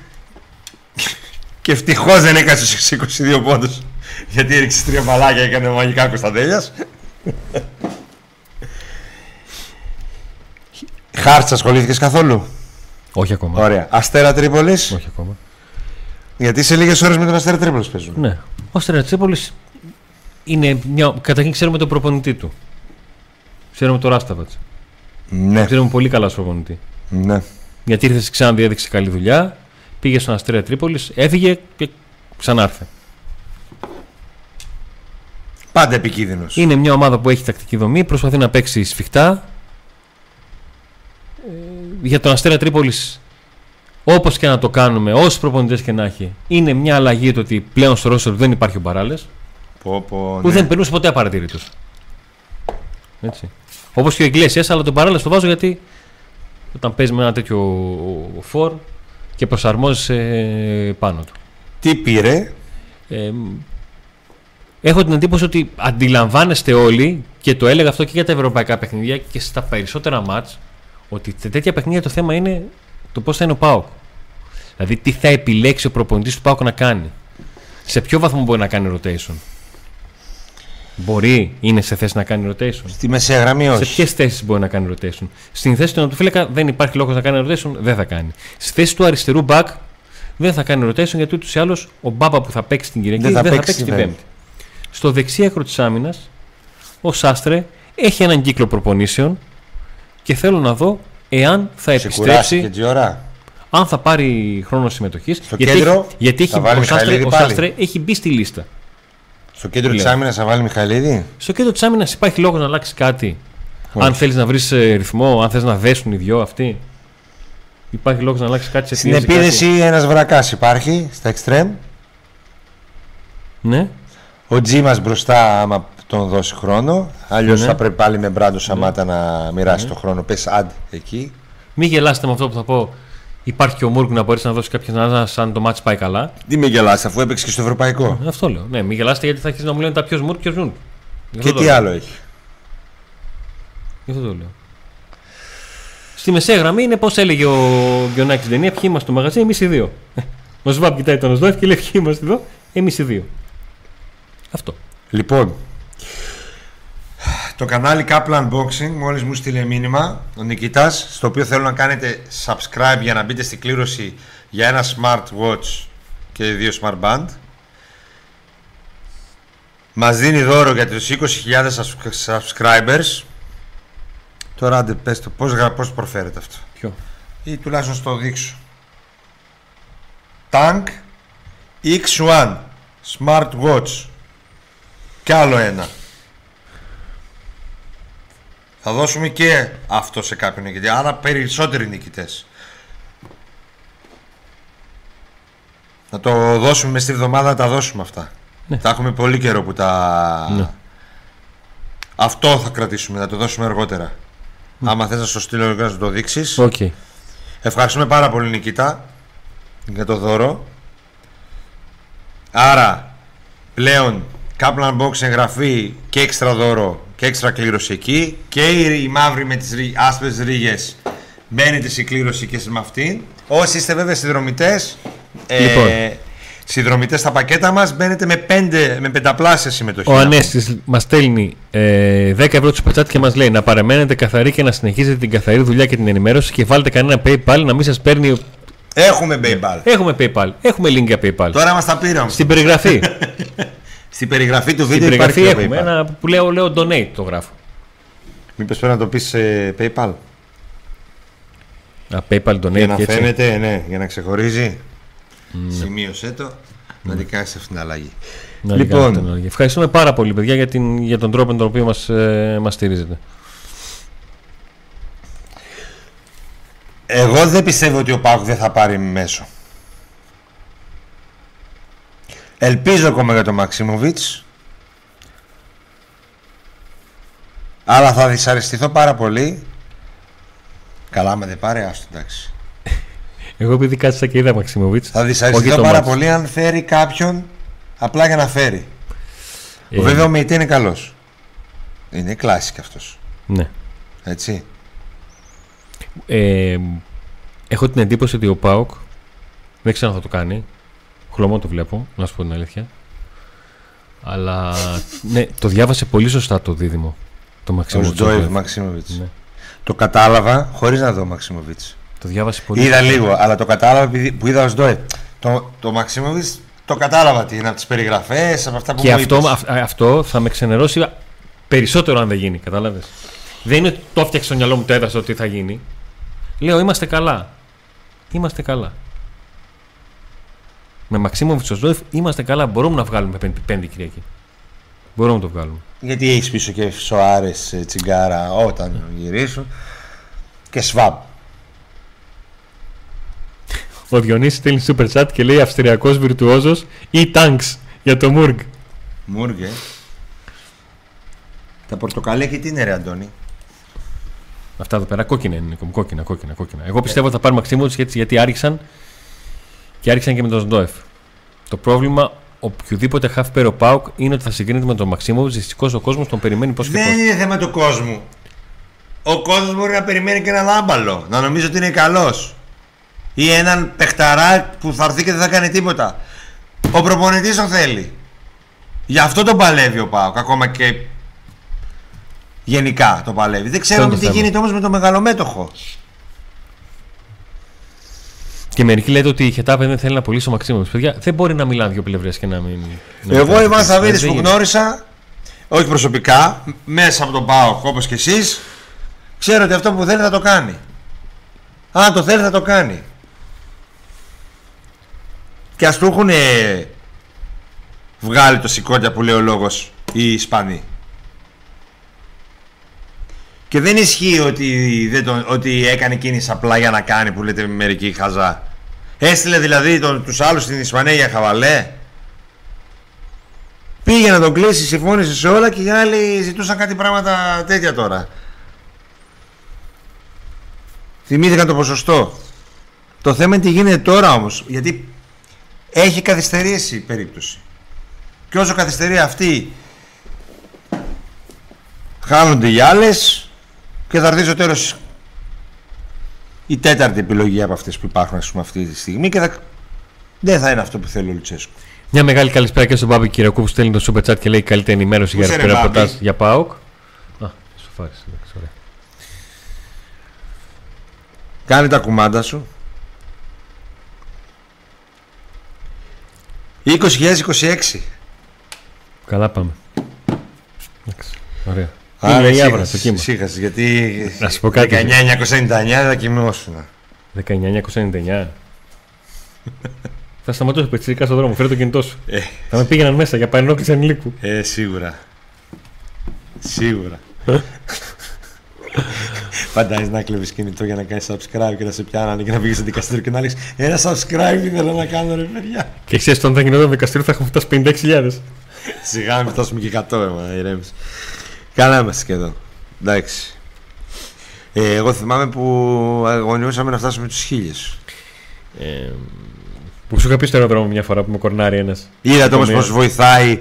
Και ευτυχώς δεν έκασε στους 22 πόντους. Γιατί έριξες τρία μπαλάκια και έκανε μαγικά Κωνσταντέλιας. Χάρτς, ασχολήθηκες καθόλου; Όχι ακόμα. Ωραία. Αστέρα Τρίπολης; Όχι ακόμα. Γιατί σε λίγες ώρες με τον Αστέρα Τρίπολης παίζουν. Ναι. Ο Στερατσίπολη είναι μια. Καταρχήν ξέρουμε τον προπονητή του. Ξέρουμε τον Ράσταβατς. Ναι. Ξέρουμε πολύ καλά στον προπονητή. ναι. Γιατί ήρθες στη Ξάνδη, έδειξε καλή δουλειά. Πήγε στον Αστέρα Τρίπολης, έφυγε και ξανάρθε. Πάντα επικίνδυνος. Είναι μια ομάδα που έχει τακτική δομή, προσπαθεί να παίξει σφιχτά. Ε, για τον Αστέρα Τρίπολης, όπως και να το κάνουμε, όσου προπονητές και να έχει, είναι μια αλλαγή το ότι πλέον στο Ρώσο δεν υπάρχει ο Μπαράλες, Πω, πω, που ναι. δεν περνούσε ποτέ απαρατήρητο. Έτσι. Όπως και ο Ιγκλέσιας, αλλά τον Μπαράλες το βάζω γιατί όταν παίζει με ένα τέτοιο φορ και προσαρμόζεσαι πάνω του. Τι πήρε; Ε, έχω την εντύπωση ότι αντιλαμβάνεστε όλοι και το έλεγα αυτό και για τα ευρωπαϊκά παιχνίδια και στα περισσότερα μάτς ότι σε τέτοια παιχνίδια το θέμα είναι το πώς θα είναι ο ΠΑΟΚ. Δηλαδή τι θα επιλέξει ο προπονητής του ΠΑΟΚ να κάνει. Σε ποιο βαθμό μπορεί να κάνει rotation. Μπορεί, είναι σε θέση να κάνει rotation. Στη μεσαία γραμμή Σε όχι. ποιες θέσεις μπορεί να κάνει rotation; Στην θέση του Νοτιοφύλακα δεν υπάρχει λόγος να κάνει rotation, δεν θα κάνει. Στη θέση του αριστερού back δεν θα κάνει rotation γιατί ούτως ή άλλως ο Μπάμπα που θα παίξει την Κυριακή Δεν δεν θα θα, παίξει, παίξει την ναι. Πέμπτη. Στο δεξί άκρο της άμυνας, ο Σάστρε έχει έναν κύκλο προπονήσεων και θέλω να δω εάν θα Σε κουράσει και επιστρέψει, Τζιωρά. αν θα πάρει χρόνο συμμετοχής. Στο γιατί κέντρο έχει, γιατί θα έχει, βάλει ο, Σάστρε, Μιχαηλίδη ο πάλι. Σάστρε έχει μπει στη λίστα. Στο κέντρο της Λέω. άμυνας θα βάλει Μιχαηλίδη. Στο κέντρο της άμυνας υπάρχει λόγος να αλλάξει κάτι. Όχι. Αν θέλεις να βρεις ρυθμό, αν θες να δέσουν οι δυο αυτοί. Υπάρχει λόγος να αλλάξει κάτι σε Στην πίεση, επίδεση ένας βρακάς υπάρχει στα εξτρέμ. κάτι. Ναι. Ο Τζίμας μπροστά, άμα τον δώσει χρόνο. Αλλιώς Ναι. θα πρέπει πάλι με Μπράντο Σαμάτα να μοιράσει το χρόνο. Πες αντ εκεί. Μην γελάσετε με αυτό που θα πω. Υπάρχει και ο Μούργκ να μπορέσει να δώσεις κάποιον να αν το μάτι πάει καλά. Τι με γελάς αφού έπαιξε και στο ευρωπαϊκό. Αυτό λέω. Ναι, μην γελάσετε γιατί θα αρχίσει να μου λένε τα ποιος Μούργκ, ποιος Μούργκ. Γι' αυτό Και το τι λέω. άλλο έχει. Γι' αυτό το λέω. Στη μεσαία γραμμή είναι πώς έλεγε ο Γιονάκης στην ταινία. Ποιοι είμαστε στο μαγαζί, εμείς οι δύο. Ο Σβάμπ κοιτάει τον Σβάμπ και λέει: Ποιοι είμαστε εδώ, εμείς οι δύο. Αυτό. Λοιπόν, το κανάλι Kaplan Boxing μόλις μου στείλε μήνυμα ο Νικητάς στο οποίο θέλω να κάνετε subscribe για να μπείτε στην κλήρωση για ένα smart watch και δύο smart band. Μας δίνει δώρο για τους 20.000 subs- subscribers. Τώρα άντε πες το πώς, γρα- πώς προφέρεται αυτό; Ποιο; ή τουλάχιστον στο δείξω. Tank X1 Smart Watch και άλλο ένα θα δώσουμε και αυτό σε κάποιον νικητή άρα περισσότεροι νικητές να το δώσουμε μες στη βδομάδα να τα δώσουμε αυτά Ναι. θα έχουμε πολύ καιρό που τα Ναι. αυτό θα κρατήσουμε να το δώσουμε αργότερα άμα θες να στο στείλω και να σου το δείξεις Οκ. Ευχαριστούμε πάρα πολύ Νικήτα για το δώρο. Άρα πλέον Kaplan Box εγγραφή και έξτρα δώρο και έξτρα κλήρωση εκεί και η, η μαύρη με τις ρί- άσπρες ρίγες μπαίνετε σε κλήρωση και με αυτήν. Όσοι είστε βέβαια συνδρομητές ε, Λοιπόν. συνδρομητές στα πακέτα μας, μπαίνετε με, πέντε, με πενταπλάσια συμμετοχή. Ο Ανέστης μας στέλνει ε, 10 ευρώ τους πετσάτη και μας λέει να παραμένετε καθαροί και να συνεχίζετε την καθαρή δουλειά και την ενημέρωση και βάλτε κανένα PayPal να μην σας παίρνει. Έχουμε PayPal. Έχουμε PayPal. Έχουμε link για PayPal. Τώρα μας τα πήραμε. Στην περιγραφή. Στην περιγραφή του Στην βίντεο υπάρχει περιγραφή το έχουμε PayPal. ένα που λέω, λέω donate το γράφω. Μήπως πρέπει να το πεις σε PayPal; Α, PayPal donate Για να και έτσι. φαίνεται, ναι, για να ξεχωρίζει. Σημείωσέ το. Να την κάνεις αυτήν την αλλαγή. Να Λοιπόν. λοιπόν, την ενέργεια. Ευχαριστούμε πάρα πολύ, παιδιά, για, την, για τον τρόπο με τον οποίο μας, ε, μας στηρίζετε. Εγώ δεν πιστεύω ότι ο Πάουκ δεν θα πάρει μέσο. Ελπίζω ακόμα για τον Μαξίμοβιτς. Αλλά θα δυσαρεστηθώ πάρα πολύ. Καλά, με δεν πάρει, άστο εντάξει. Εγώ επειδή κάθισα και είδα Μαξιμοβίτς, Θα Όχι δυσαρεστηθώ το πάρα μάτς. πολύ αν φέρει κάποιον απλά για να φέρει. ε, Βέβαια ο Μεϊτέ είναι καλός. Είναι κλάση κι αυτός. ναι. Έτσι. Ε, έχω την εντύπωση ότι ο Πάοκ δεν ξέρω αν θα το κάνει. Χλωμό το βλέπω, να σου πω την αλήθεια. Αλλά ναι, το διάβασε πολύ σωστά το δίδυμο. Το Ο Μαξιμοβίτς. Σντόιβ Μαξίμοβιτς. Ναι. Το κατάλαβα χωρίς να δω Μαξίμοβιτς. Το διάβασε πολύ Είδα λίγο, αλλά το κατάλαβα επειδή- που είδα ο Σντόιβ. Το, το Μαξίμοβιτς το κατάλαβα τι είναι από τις περιγραφές, από αυτά που Και μου αυτό, είπες. αυ- αυτό θα με ξενερώσει περισσότερο αν δεν γίνει. Κατάλαβες. Δεν είναι ότι το έφτιαξε στο μυαλό μου, το έδρασα ότι θα γίνει. Λέω είμαστε καλά. Είμαστε καλά. Με Μαξίμο Βιτσοζόεφ είμαστε καλά. Μπορούμε να βγάλουμε πέμπτη, πέμπτη Κυριακή. Μπορούμε να το βγάλουμε. Γιατί έχεις πίσω και Σοάρες, ε, Τσιγκάρα όταν γυρίσουν. Και Σβάμπ. Ο Διονύσης στέλνει super chat και λέει Αυστριακός βιρτουόζος ή Tanks για το Μουργκ. Μούργε. Τα πορτοκαλιά τι είναι ρε Αντώνη; Αυτά εδώ πέρα κόκκινα είναι. Νίκο μου, Κόκκινα, κόκκινα, κόκκινα. Εγώ πιστεύω ότι θα πάρει Μαξίμοβιτ γιατί, γιατί άρχισαν και άρχισαν και με τον Σντόεφ. Το πρόβλημα οποιοδήποτε half pair ο Πάουκ είναι ότι θα συγκρίνεται με τον Μαξίμοβιτς. Δυστυχώς ο κόσμος τον περιμένει πώς και Δεν πώς. είναι θέμα του κόσμου. Ο κόσμος μπορεί να περιμένει και ένα λάμπαλο. Να νομίζει ότι είναι καλός. Ή έναν παιχταρά που θα έρθει και δεν θα κάνει τίποτα. Ο προπονητής τον θέλει. Γι' αυτό τον παλεύει ο Πάοκ. Ακόμα και γενικά το παλεύει. Δεν Αυτό ξέρουμε είναι το τι θέμα. γίνεται όμως με το μεγαλομέτωχο. Και μερικοί λέτε ότι η Χετάπε δεν θέλει να πωλήσει ο Μαξίμοβιτ. Παιδιά, δεν μπορεί να μιλάνε δύο πλευρές και να μην. να μην Εγώ κάνει είμαι τίποτα. Σαββίδης Δεν που γίνεται. γνώρισα, όχι προσωπικά, μέσα από τον ΠΑΟΚ όπως και εσείς, ξέρω ότι αυτό που θέλει θα το κάνει. Αν το θέλει θα το κάνει. Και ας του έχουν βγάλει το σηκώτια που λέει ο λόγος οι Ισπανοί. Και δεν ισχύει ότι, δεν τον, ότι έκανε κίνηση απλά για να κάνει που λέτε μερικοί χαζά. Έστειλε δηλαδή τον, τους άλλους στην Ισπανία για χαβαλέ. Πήγε να τον κλείσει, συμφώνησε σε όλα και οι άλλοι ζητούσαν κάτι πράγματα τέτοια τώρα. Θυμήθηκαν το ποσοστό. Το θέμα είναι τι γίνεται τώρα όμως. Γιατί έχει καθυστερήσει η περίπτωση. Και όσο καθυστερεί αυτή, χάνονται οι άλλες και θα έρθει στο τέλος η τέταρτη επιλογή από αυτές που υπάρχουν ας πούμε, αυτή τη στιγμή και θα... δεν θα είναι αυτό που θέλει ο Λουτσέσκου. Μια μεγάλη καλησπέρα και στον Μπάμπη Κυριακού που στέλνει το super chat και λέει καλύτερη ενημέρωση Πού για είσαι, ρε, ρεπορτάζ Μπάμπη; για ΠΑΟΚ. Α, σου φάρεις, εντάξει, ωραία. Κάνε τα κουμάντα σου. 2026. Καλά πάμε. Εντάξει, ωραία. Άρα Είναι η ησύχασες, άβρας στο κύμα. ησύχασες, γιατί Να σου πω κάτι. 1999 θα κοιμόσουν. 1999. Θα σταματήσω πετσίδικα στον δρόμο, φέρε το κινητό σου. Ε, Θα με πήγαιναν μέσα για παρενόχληση ανηλίκου. ε, σίγουρα. Σίγουρα. Φαντάζεσαι να κλέβεις κινητό για να κάνεις subscribe και να σε πιάνανε και να βγεις στο δικαστήριο και να λέει Ένα subscribe ήθελα να κάνω ρε παιδιά. Και ξέρεις, όταν θα γινόταν δικαστήριο θα έχουμε φτάσει 56.000. Σιγά να μην φτάσουμε και 100 αίμα, ηρέμησε. Καλά είμαστε και εδώ. Εντάξει. Ε, εγώ θυμάμαι που αγωνιούσαμε να φτάσουμε τους χίλιους. Ε, που σου είχα πει στο αεροδρόμιο μια φορά που με κορνάρει ένας. Είδατε όμως μια- πώς βοηθάει.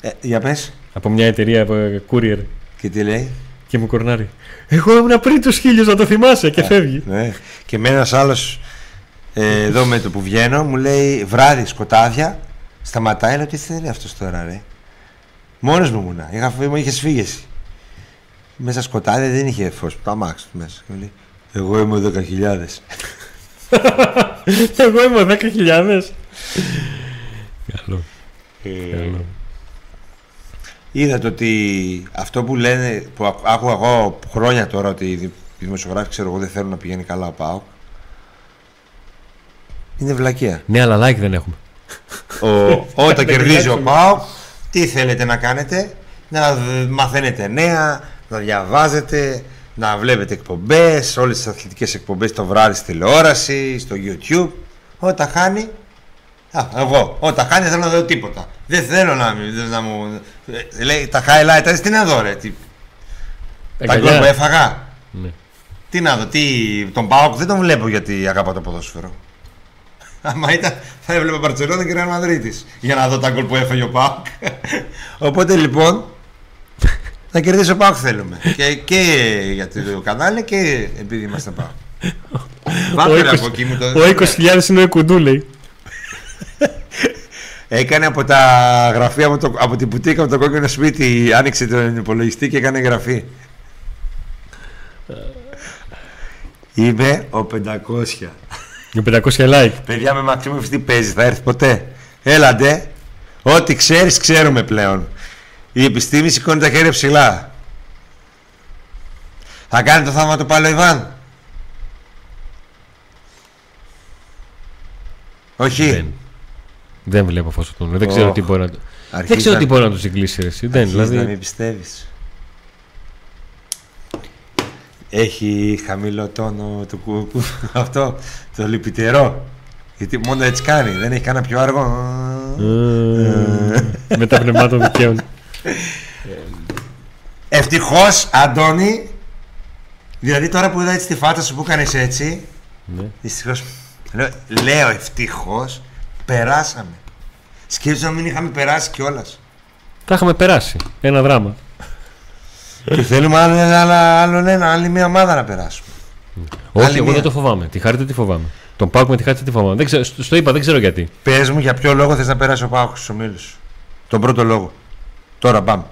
Ε, για πες. Από μια εταιρεία από courier Και τι λέει; και μου κορνάρει. Εγώ ήμουν πριν τους χίλιους να το θυμάσαι και φεύγει. Ναι. Και με ένας άλλος ε, εδώ με το που βγαίνω, μου λέει βράδυ σκοτάδια. Σταματάει, λέω τι θέλει αυτός τώρα, ρε. Μόνος μου ήμουνα. Είχα, μου είχες σφίγεση. Μέσα σκοτάδια δεν είχε φως. Το αμάξι του μέσα. Και μου λέει, Εγώ είμαι 10.000. Εγώ είμαι 10.000. Καλό. Ε, Καλό. Είδατε ότι αυτό που λένε, που ακού- άκουγα εγώ χρόνια τώρα ότι οι δη- οι δημοσιογράφοι ξέρω εγώ δεν θέλουν να πηγαίνει καλά ο ΠΑΟΚ. Είναι βλακεία. Ναι, αλλά like δεν έχουμε. Ο, όταν Δεν κερδίζει ο κοιτάξουμε. ΠΑΟΚ, τι θέλετε να κάνετε, να δ- μαθαίνετε νέα, να διαβάζετε, να βλέπετε εκπομπές, όλες τις αθλητικές εκπομπές το βράδυ στη τηλεόραση, στο YouTube. Όταν χάνει, α, εγώ, όταν χάνει δεν θέλω να δω τίποτα. Δεν θέλω να, μη- να μου... ε, Λέει, τα highlights, τι να δω ρε, τι, τα Αγκαλιά. γκολ που έφαγα. Ναι. Τι να δω, τι, τον ΠΑΟΚ δεν τον βλέπω γιατί αγαπά το ποδόσφαιρο. Άμα ήταν, θα έβλεπα Μπαρτσελόνα και Ρεάλ Μαδρίτης για να δω τα γκολ που έφαγε ο ΠΑΟΚ. Οπότε λοιπόν, να κερδίσει ο ΠΑΟΚ θέλουμε. Και, και για το κανάλι και επειδή είμαστε ΠΑΟΚ. Βάλτε ρε από εκεί μου το... Ο 20.000 είναι ο κουντού, λέει. Έκανε από τα γραφεία μου, το, από την πουτίκα μου το κόκκινο σπίτι, άνοιξε τον υπολογιστή και έκανε γραφή. Είμαι ο 500. Με 500 like. Παιδιά με Μαξίμου τι παίζεις, θα έρθεις ποτέ; Έλαντε. Ό,τι ξέρεις ξέρουμε πλέον. Η επιστήμη σηκώνει τα χέρια ψηλά. Θα κάνει το θαύμα του πάλι ο Ιβάν. Όχι. Δεν. Δεν βλέπω φως του τούνελ. Δεν Οχ. ξέρω τι μπορεί να του. Δεν Αρχίζεις ξέρω να- τι μπορεί να του συγκλήσει. ρε, Εσύ. Δεν, αρχίζεις να δηλαδή. μην πιστεύεις. Έχει χαμηλό τόνο το κουκού αυτό, το λυπητερό. Γιατί μόνο έτσι κάνει, δεν έχει κανένα πιο αργό. Ε, Με τα πνευμάτων δικαίων. Ευτυχώς, Αντώνη. Δηλαδή τώρα που είδα έτσι τη φάτσα σου που έκανε έτσι. Ναι. Δυστυχώς. Λέω, λέω ευτυχώς περάσαμε. Σκέψου να μην είχαμε περάσει κιόλας. Τα είχαμε περάσει. Ένα δράμα. Και θέλουμε άλλο, ένα, άλλο ένα, άλλη μια ομάδα να περάσουμε. Όχι, Άλλη εγώ μία. δεν το φοβάμαι. Τη χάρη δεν τη φοβάμαι. Τον Πάουκ με τη χάρη δεν τη φοβάμαι. Δεν ξέρω, στο στο είπα, δεν ξέρω γιατί. Πες μου για ποιο λόγο θες να περάσει ο Πάχο στους ομίλους. Τον πρώτο λόγο. Τώρα πάμε.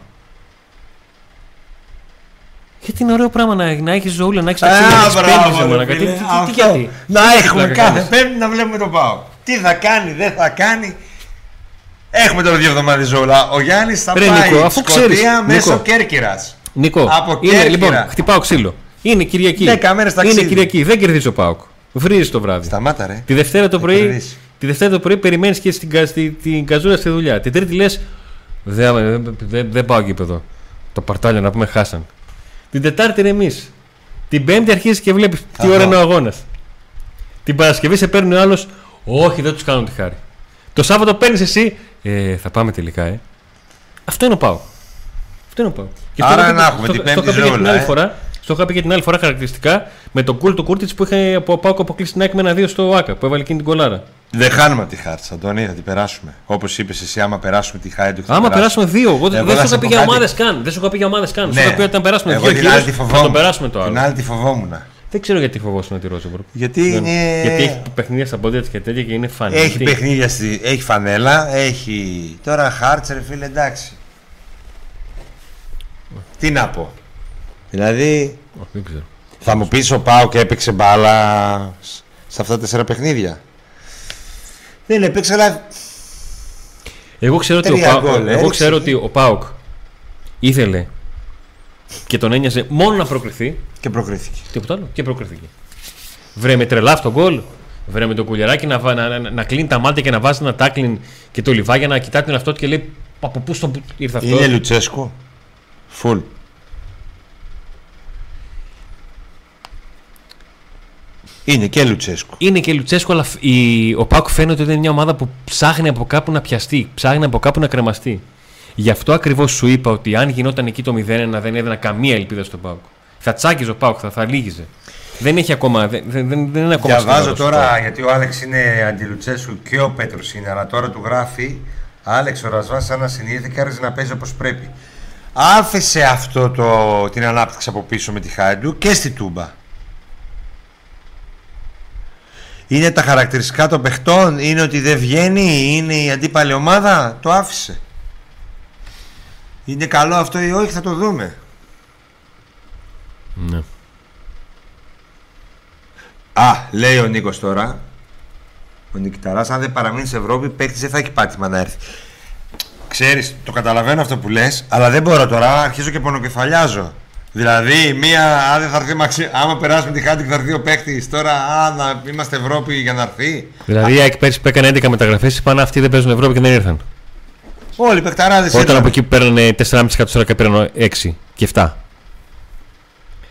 Γιατί είναι ωραίο πράγμα να, να έχεις ζωούλα, να έχεις τα Α, ξύλα, να έχεις μπράβο, πέμπτης, ρε μάνα, τι- φίλε, τι- τι- αυτό. τι γιατί; Να έχουμε πλάκα κάθε κάνεις; πέμπτη να βλέπουμε τον Πάο. Τι θα κάνει, δεν θα κάνει. Έχουμε τώρα δύο εβδομάδες ζώλα. Ο Γιάννης θα Ρε, πάει Νίκο, αφού Σκωτία ξέρεις, μέσω Νίκο. Κέρκυρας. Νικό, Από είναι, Κέρκυρα. λοιπόν, χτυπάω ξύλο. Είναι Κυριακή. Δέκα μέρες ταξίδι. Είναι Κυριακή, δεν κερδίζει ο Πάουκ. Βρίζεις το βράδυ. Σταμάτα, ρε. Τη Δευτέρα το Θα πρωί, κερδίσεις. τη Δευτέρα το πρωί περιμένεις και στην, κα- στη, την καζούρα στη δουλειά. Την Τρίτη λες: Δεν δεν- δεν- δεν πάω γήπεδο. Το παρτάλιο να πούμε χάσαν. Την Τετάρτη είναι εμείς. Την Πέμπτη αρχίζεις και βλέπεις τι Αχα. ώρα είναι ο αγώνας. Την Παρασκευή σε παίρνει ο άλλος: Όχι, δεν τους κάνω τη χάρη. Το Σάββατο παίρνεις εσύ: ε, Θα πάμε τελικά, ε. Αυτό είναι ο Πάο. Αυτό είναι ο Πάο. Και Άρα το είχα να πει- έχουμε στο- την στο Πέμπτη είχα πει για την ζώουλα, άλλη ε. φορά. Στο είχα πει και την άλλη φορά χαρακτηριστικά με τον κουλ του Κούρτιτς που είχε από Πάο αποκλείσει την ΑΕΚ με ένα-δύο στο ΑΚΑ που έβαλε εκείνη την κολάρα. Δεν χάνουμε τη χάρτη, Αντώνη, θα την περάσουμε. Όπως είπες εσύ, άμα περάσουμε τη χάρη του. Άμα περάσουμε δύο, εγώ δεν Εγώ δεν θα σου σε είχα πει πω για κάτι. ομάδες καν. Δεν σου είχα πει για ομάδες καν. Σου Ναι. είχα πει όταν περάσουμε Εγώ δύο την άλλη τη γύρου, θα φοβόμουν. τον περάσουμε το Την άλλο. άλλη τη φοβόμουν. Δεν ξέρω γιατί φοβόσουν τη Ρόζεμπουργκ. Γιατί Δεν- είναι. Γιατί έχει παιχνίδια στα πόδια της και τέτοια και είναι φανή. Έχει Τι- παιχνίδια, στη... έχει φανέλα, έχει. Τώρα χάρτσε, ρε φίλε, εντάξει. Τι να πω. Δηλαδή, Ω, Δεν ξέρω. θα μου πεις ο Πάο και έπαιξε μπάλα σ- σε αυτά τα τέσσερα παιχνίδια. Δεν έπαιξε, αλλά Εγώ ξέρω, ότι ο, Τρία Πάοκ, γκολ εγώ έριξε. ξέρω ότι ο Πάοκ ήθελε και τον ένοιαζε μόνο να προκριθεί. και προκρίθηκε. Τίποτα άλλο. Και προκριθήκε. Βρε με τρελά αυτό γκολ. Βρε με το κουλιαράκι να, βα- να, να, να κλείνει τα μάτια και να βάζει ένα τάκλιν και το λιβάγια να κοιτάει τον εαυτό του και λέει Από πού στον που- ήρθε αυτό. Είναι Λουτσέσκο. Φουλ. Είναι και Λουτσέσκο. Είναι και Λουτσέσκο, αλλά φ- η, ο Πάουκ φαίνεται ότι είναι μια ομάδα που ψάχνει από κάπου να πιαστεί, ψάχνει από κάπου να κρεμαστεί. Γι' αυτό ακριβώς σου είπα ότι αν γινόταν εκεί το 0-1 δεν έδινα καμία ελπίδα στον Πάουκ. Θα τσάκιζε ο Πάουκ, θα, θα λύγιζε. Δεν έχει ακόμα. Δεν, δεν, δεν είναι ακόμα Διαβάζω στεναρός ο τώρα, Πάουκ. γιατί ο Άλεξ είναι αντιλουτσέσκου και ο Πέτρος είναι, αλλά τώρα του γράφει Άλεξ ο Ρασβάς, σαν να συνήθει, άρχισε να παίζει όπως πρέπει. Άφησε αυτό το, την ανάπτυξη από πίσω με τη Χάιντου και στη Τούμπα. Είναι τα χαρακτηριστικά των παιχτών, είναι ότι δεν βγαίνει, είναι η αντίπαλη ομάδα. Το άφησε. Είναι καλό αυτό ή όχι, θα το δούμε. Ναι. Α, λέει ο Νίκος τώρα. Ο Νικηταράς, αν δεν παραμείνει σε Ευρώπη, παίκτης δεν θα έχει πάτημα να έρθει. Ξέρεις, το καταλαβαίνω αυτό που λες, αλλά δεν μπορώ τώρα, αρχίζω και πονοκεφαλιάζω. Δηλαδή, μία, αν δεν θα έρθει, μαξι- άμα περάσουμε τη χάντη και θα έρθει ο παίκτης, τώρα α, να είμαστε Ευρώπη για να έρθει. Δηλαδή η ΑΕΚ πέρσι που έκανε 11 μεταγραφές, είπαν αυτοί δεν παίζουν Ευρώπη και δεν ήρθαν. Όλοι οι παικταράδες Όταν ήρθαν. από εκεί που παίρνανε 4,5 εκατομμύρια και πήραν 6 και 7.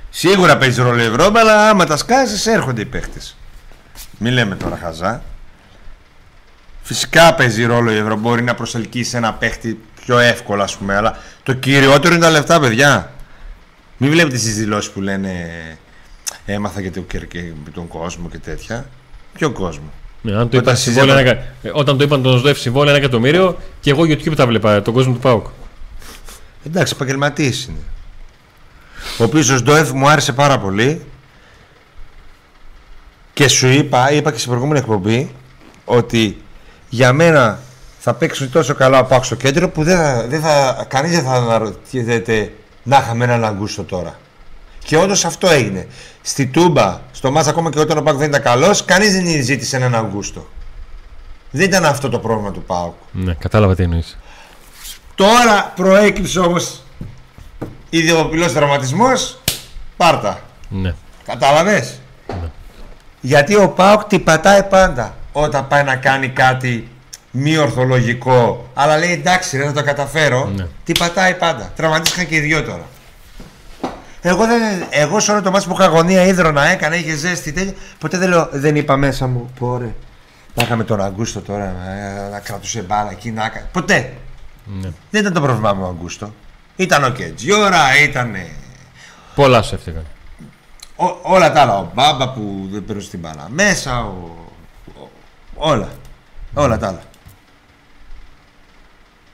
Σίγουρα παίζει ρόλο η Ευρώπη, αλλά άμα τα σκάσει, έρχονται οι παίχτε. Μην λέμε τώρα χαζά. Φυσικά παίζει ρόλο η Ευρώπη. Μπορεί να προσελκύσει ένα παίχτη πιο εύκολα, ας πούμε. Αλλά το κυριότερο είναι τα λεφτά, παιδιά. Μην βλέπετε τις δηλώσεις που λένε Έμαθα και, το, και, και τον κόσμο και τέτοια. Ποιο κόσμο; Ναι, αν το Όταν είπαν συζητάμε- συμβόλαιο, ένα, εκα- ε, όταν το είπαν τον ΣΔΟΕΦ συμβόλαιο ένα εκατομμύριο και εγώ YouTube τα βλέπα, τον κόσμο του ΠΑΟΚ. Εντάξει, επαγγελματή είναι. Ο οποίος ο Σντόεφ μου άρεσε πάρα πολύ. Και σου είπα, είπα και στην προηγούμενη εκπομπή, ότι για μένα θα παίξουν τόσο καλά ο Πάκ στο κέντρο που δεν θα, δεν θα, κανείς δεν θα αναρωτιέται να είχαμε έναν Αγκούστο τώρα. Και όντως αυτό έγινε. Στη Τούμπα, στο μάτς ακόμα και όταν ο Πάκ δεν ήταν καλός, κανείς δεν ζήτησε έναν Αγκούστο. Δεν ήταν αυτό το πρόβλημα του Πάουκ. Ναι, κατάλαβα τι εννοείς. Τώρα προέκυψε όμως ιδιοπηλό τραυματισμός. Πάρτα. Ναι. Κατάλαβες; Γιατί ο Πάοκ τι πατάει πάντα όταν πάει να κάνει κάτι μη ορθολογικό. Αλλά λέει εντάξει, ρε, θα το καταφέρω. Ναι. Τι πατάει πάντα. Τραυματίστηκαν και οι δυο τώρα. Εγώ, δεν, εγώ σε όλο το μάτι που είχα αγωνία ίδρωνα έκανα, είχε ζέστη τέτοια. Ποτέ δεν, λέω, δεν είπα μέσα μου, πόρε. Να είχαμε τον Αγκούστο τώρα ε, να κρατούσε μπάλα εκεί να κα- Ποτέ. ναι. Δεν ήταν το πρόβλημά μου ο Αγκούστο. Ήταν ο Κετζιόρα, ήταν. Πολλά σου έφτιαγαν. όλα τα άλλα. Ο Μπάμπα που δεν πέρασε την μπάλα μέσα. Ο, ο- όλα. Όλα τα άλλα.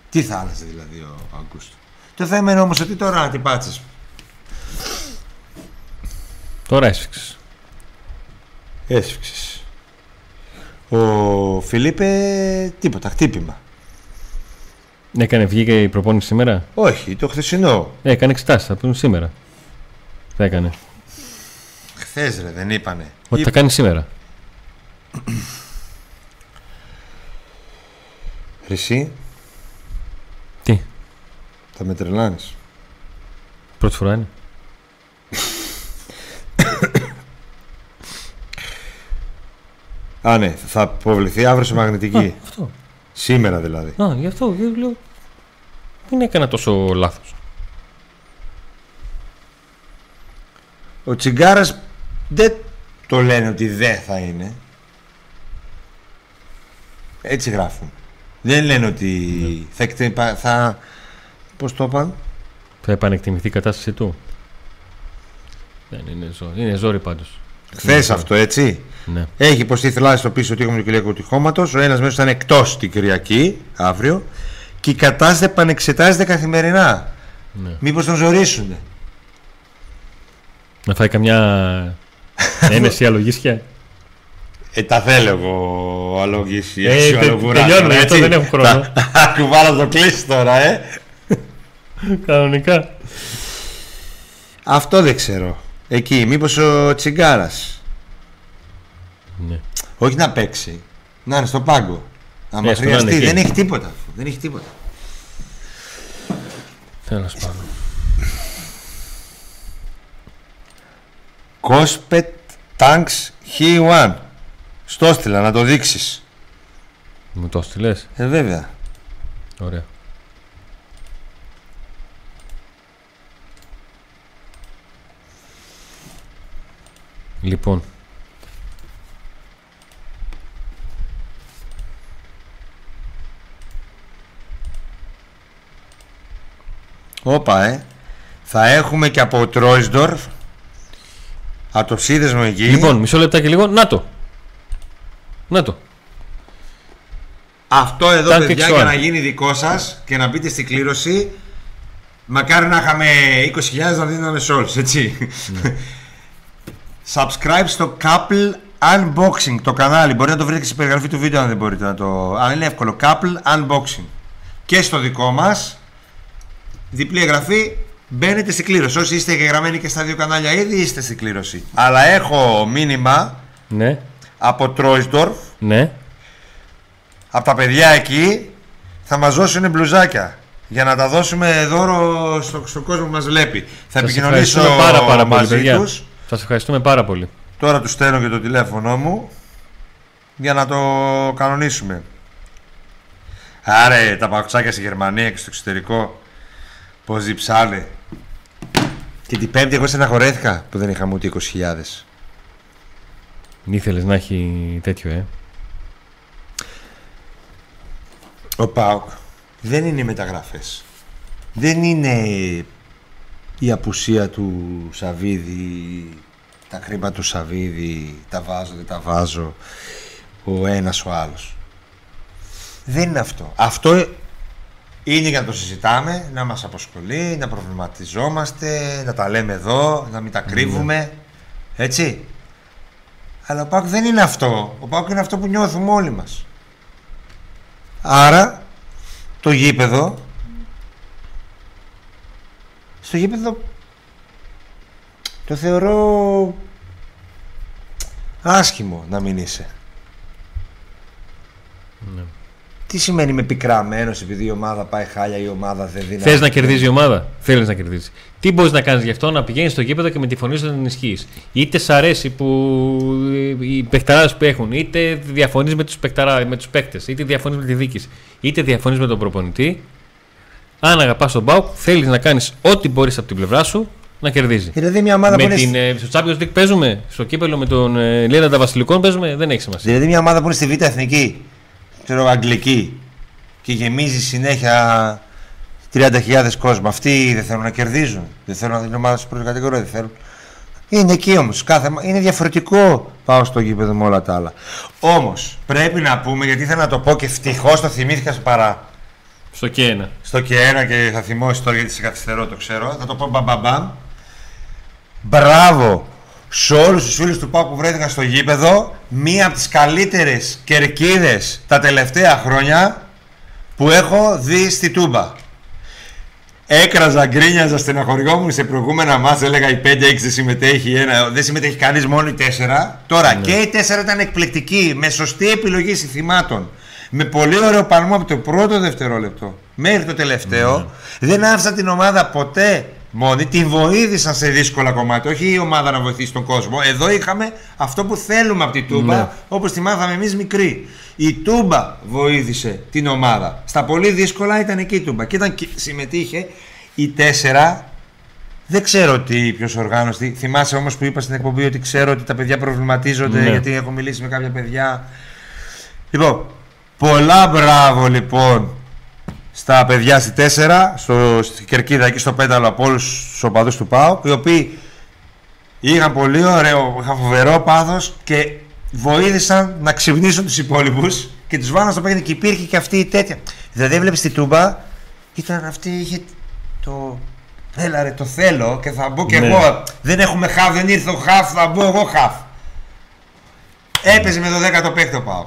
Τι θα άλλαζε δηλαδή ο Αγκούστο; Το θέμα είναι όμως ότι τώρα να την πάτσες. Τώρα έσφιξες. Έσφιξες. Ο Φιλίπε τίποτα, χτύπημα. Έκανε, βγήκε η προπόνηση σήμερα; Όχι, το χθεσινό. Ε, έκανε εξετάσεις, θα πούμε σήμερα. Θα έκανε. Χθες ρε, δεν είπανε. Ότι θα Είπ- κάνει σήμερα. Ρε Εσύ Τι, θα με τρελάνεις. πρώτη φορά είναι. Α, ναι, θα αποβληθεί αύριο σε μαγνητική. Αυτό. Σήμερα δηλαδή. Α, γι' αυτό γιατί λέω. Δεν έκανα τόσο λάθος. Ο Τσιγκάρας δεν το λένε ότι δεν θα είναι. Έτσι γράφουν. Δεν λένε ότι θα, εκτε- θα... Πώς το είπαν; Θα επανεκτιμηθεί η κατάστασή του. Δεν είναι ζόρι. Είναι ζόρι πάντως. Χθες αυτό έτσι; Ναι. Έχει υποστεί θλάση στο πίσω τείχο του Κυριακού τυχώματος. Ο ένας μέσος ήταν εκτός την Κυριακή, αύριο. Και η κατάσταση επανεξετάζεται καθημερινά. ναι. Μήπως τον ζωρίσουν. Να φάει καμιά ένεση αλογίσια; Ε, τα θέλω εγώ αλογίσει. Ε, έξι τε- αλογουράκια, τελειώνουμε, γι' έτσι. αυτό δεν έχω χρόνο. Τα- Κουβάλα το κλείσει τώρα, ε. Κανονικά. Αυτό δεν ξέρω. Εκεί, μήπως ο Τσιγκάρας Ναι. Όχι να παίξει. Να είναι στο πάγκο. Αν Ε, στο να είναι χρειαστεί. εκεί. Δεν έχει τίποτα. αφού, Δεν έχει τίποτα. Τέλος πάντων. Κόσπετ Tanks He1. Στο έστειλα να το δείξεις. Μου το στείλε. Ε, βέβαια. Ωραία. Λοιπόν, Όπα, ε. Θα έχουμε και από Τρόισντορφ. Από το σύνδεσμο εκεί. λοιπόν, μισό λεπτάκι λίγο. Να το. Να το. Αυτό εδώ, Tank παιδιά, X1. για να γίνει δικό σας και να μπείτε στην κλήρωση. Μακάρι να είχαμε 20.000 να δίναμε σε όλους, έτσι. Ναι. Subscribe στο Couple Unboxing το κανάλι. Μπορείτε να το βρείτε και στην περιγραφή του βίντεο αν δεν μπορείτε να το. Αν είναι εύκολο. Couple Unboxing. Και στο δικό μας. Διπλή εγγραφή. Μπαίνετε στην κλήρωση. Όσοι είστε εγγεγραμμένοι και στα δύο κανάλια ήδη είστε στην κλήρωση. Αλλά έχω μήνυμα Ναι. Από Τρόισντορφ. Ναι. Από τα παιδιά εκεί θα μας δώσουν μπλουζάκια. Για να τα δώσουμε δώρο στο, στον κόσμο που μας βλέπει. Θα Σας επικοινωνήσω ευχαριστούμε πάρα, πάρα πολύ, μαζί παιδιά. τους. Σας ευχαριστούμε πάρα πολύ. Τώρα τους στέλνω και το τηλέφωνο μου για να το κανονίσουμε. Άρε, τα παουξάκια στη Γερμανία και στο εξωτερικό πώς διψάνε. Και την πέμπτη εγώ στεναχωρέθηκα που δεν είχαμε ούτε 20.000. Ήθελες να έχει τέτοιο, ε. Ο ΠΑΟΚ δεν είναι οι μεταγραφές. Δεν είναι η απουσία του Σαβίδη, τα χρήματα του Σαβίδη, τα βάζω, δεν τα βάζω, ο ένας ο άλλος. Δεν είναι αυτό. Αυτό είναι για να το συζητάμε, να μας αποσχολεί, να προβληματιζόμαστε, να τα λέμε εδώ, να μην τα κρύβουμε. Έτσι. Αλλά ο ΠΑΟΚ δεν είναι αυτό. Ο ΠΑΟΚ είναι αυτό που νιώθουμε όλοι μας. Άρα το γήπεδο στο γήπεδο το θεωρώ άσχημο να μην είσαι. Ναι. Τι σημαίνει με πικραμένος επειδή η ομάδα πάει χάλια ή η ομάδα δεν δίνει. Θες να κερδίζει η ομάδα; Θέλεις να κερδίσεις. Τι μπορείς να κάνεις γι' αυτό, να πηγαίνεις στο γήπεδο και με τη φωνή σου να την ενισχύει. Είτε σ' αρέσει που οι παιχταράδες που έχουν, είτε διαφωνείς με τους με τους παίκτες, είτε διαφωνείς με τη δίκη, είτε διαφωνείς με τον προπονητή. Αν αγαπάς τον Μπάουκ, θέλεις να κάνεις ό,τι μπορείς από την πλευρά σου να κερδίζει. Δηλαδή μια ομάδα Με που είναι... την, ε, στο Champions League παίζουμε, στο κύπελο με τον ε, Λίραντα Βασιλικών παίζουμε, δεν έχει σημασία. Δηλαδή μια ομάδα που είναι στη Β' Εθνική, ξέρω αγγλική και γεμίζει συνέχεια 30.000 κόσμο. Αυτοί δεν θέλουν να κερδίζουν. Δεν θέλουν να δίνουν ομάδα στην πρώτη κατηγορία. Δεν θέλουν. Είναι εκεί όμως. Κάθε... Είναι διαφορετικό πάω στο γήπεδο με όλα τα άλλα. Όμως πρέπει να πούμε, γιατί ήθελα να το πω και ευτυχώς το θυμήθηκα σε παρά. Στο και ένα. Στο και ένα και θα θυμώσει τώρα γιατί σε καθυστερώ το ξέρω. Θα το πω μπαμπαμπαμ. Μπράβο σε όλους τους φίλους του ΠΑΟΚ που βρέθηκαν στο γήπεδο. Μία από τις καλύτερες κερκίδες τα τελευταία χρόνια που έχω δει στη Τούμπα. Έκραζα, γκρίνιαζα, στεναχωριόμουν σε προηγούμενα μάτς, έλεγα η 5-6 δεν συμμετέχει, ένα, δεν συμμετέχει κανείς μόνο η 4. Τώρα και η 4 ήταν εκπληκτική, με σωστή επιλογή συνθημάτων. Με πολύ ωραίο παλμό από το πρώτο δευτερόλεπτο μέχρι το τελευταίο. Δεν άφησαν την ομάδα ποτέ μόνη, την βοήθησαν σε δύσκολα κομμάτια. Όχι η ομάδα να βοηθήσει τον κόσμο. Εδώ είχαμε αυτό που θέλουμε από την Τούμπα, Ναι. όπως τη μάθαμε εμείς μικροί. Η Τούμπα βοήθησε την ομάδα. Στα πολύ δύσκολα ήταν εκεί η Τούμπα. Και ήταν, και συμμετείχε η 4 δεν ξέρω τι ποιος οργάνωση. Θυμάσαι όμως που είπα στην εκπομπή ότι ξέρω ότι τα παιδιά προβληματίζονται Ναι. γιατί έχω μιλήσει με κάποια παιδιά. Λοιπόν, πολλά μπράβο λοιπόν στα παιδιά στη 4, στο, στη κερκίδα εκεί στο πέταλο από όλους τους οπαδούς του ΠΑΟ, οι οποίοι είχαν πολύ ωραίο, είχαν φοβερό πάθος και βοήθησαν να ξυπνήσουν τους υπόλοιπους και τους βάλαν στο παιχνίδι. Και υπήρχε και αυτή η τέτοια. Δηλαδή, έβλεπες τη τούμπα, ήταν αυτή, είχε το. Έλα ρε, το θέλω και θα μπω και Ναι. εγώ. Δεν έχουμε χαφ, δεν ήρθε ο χαφ, θα μπω εγώ χαφ. Έπαιζε με το 10ο παίχτη ο ΠΑΟΚ.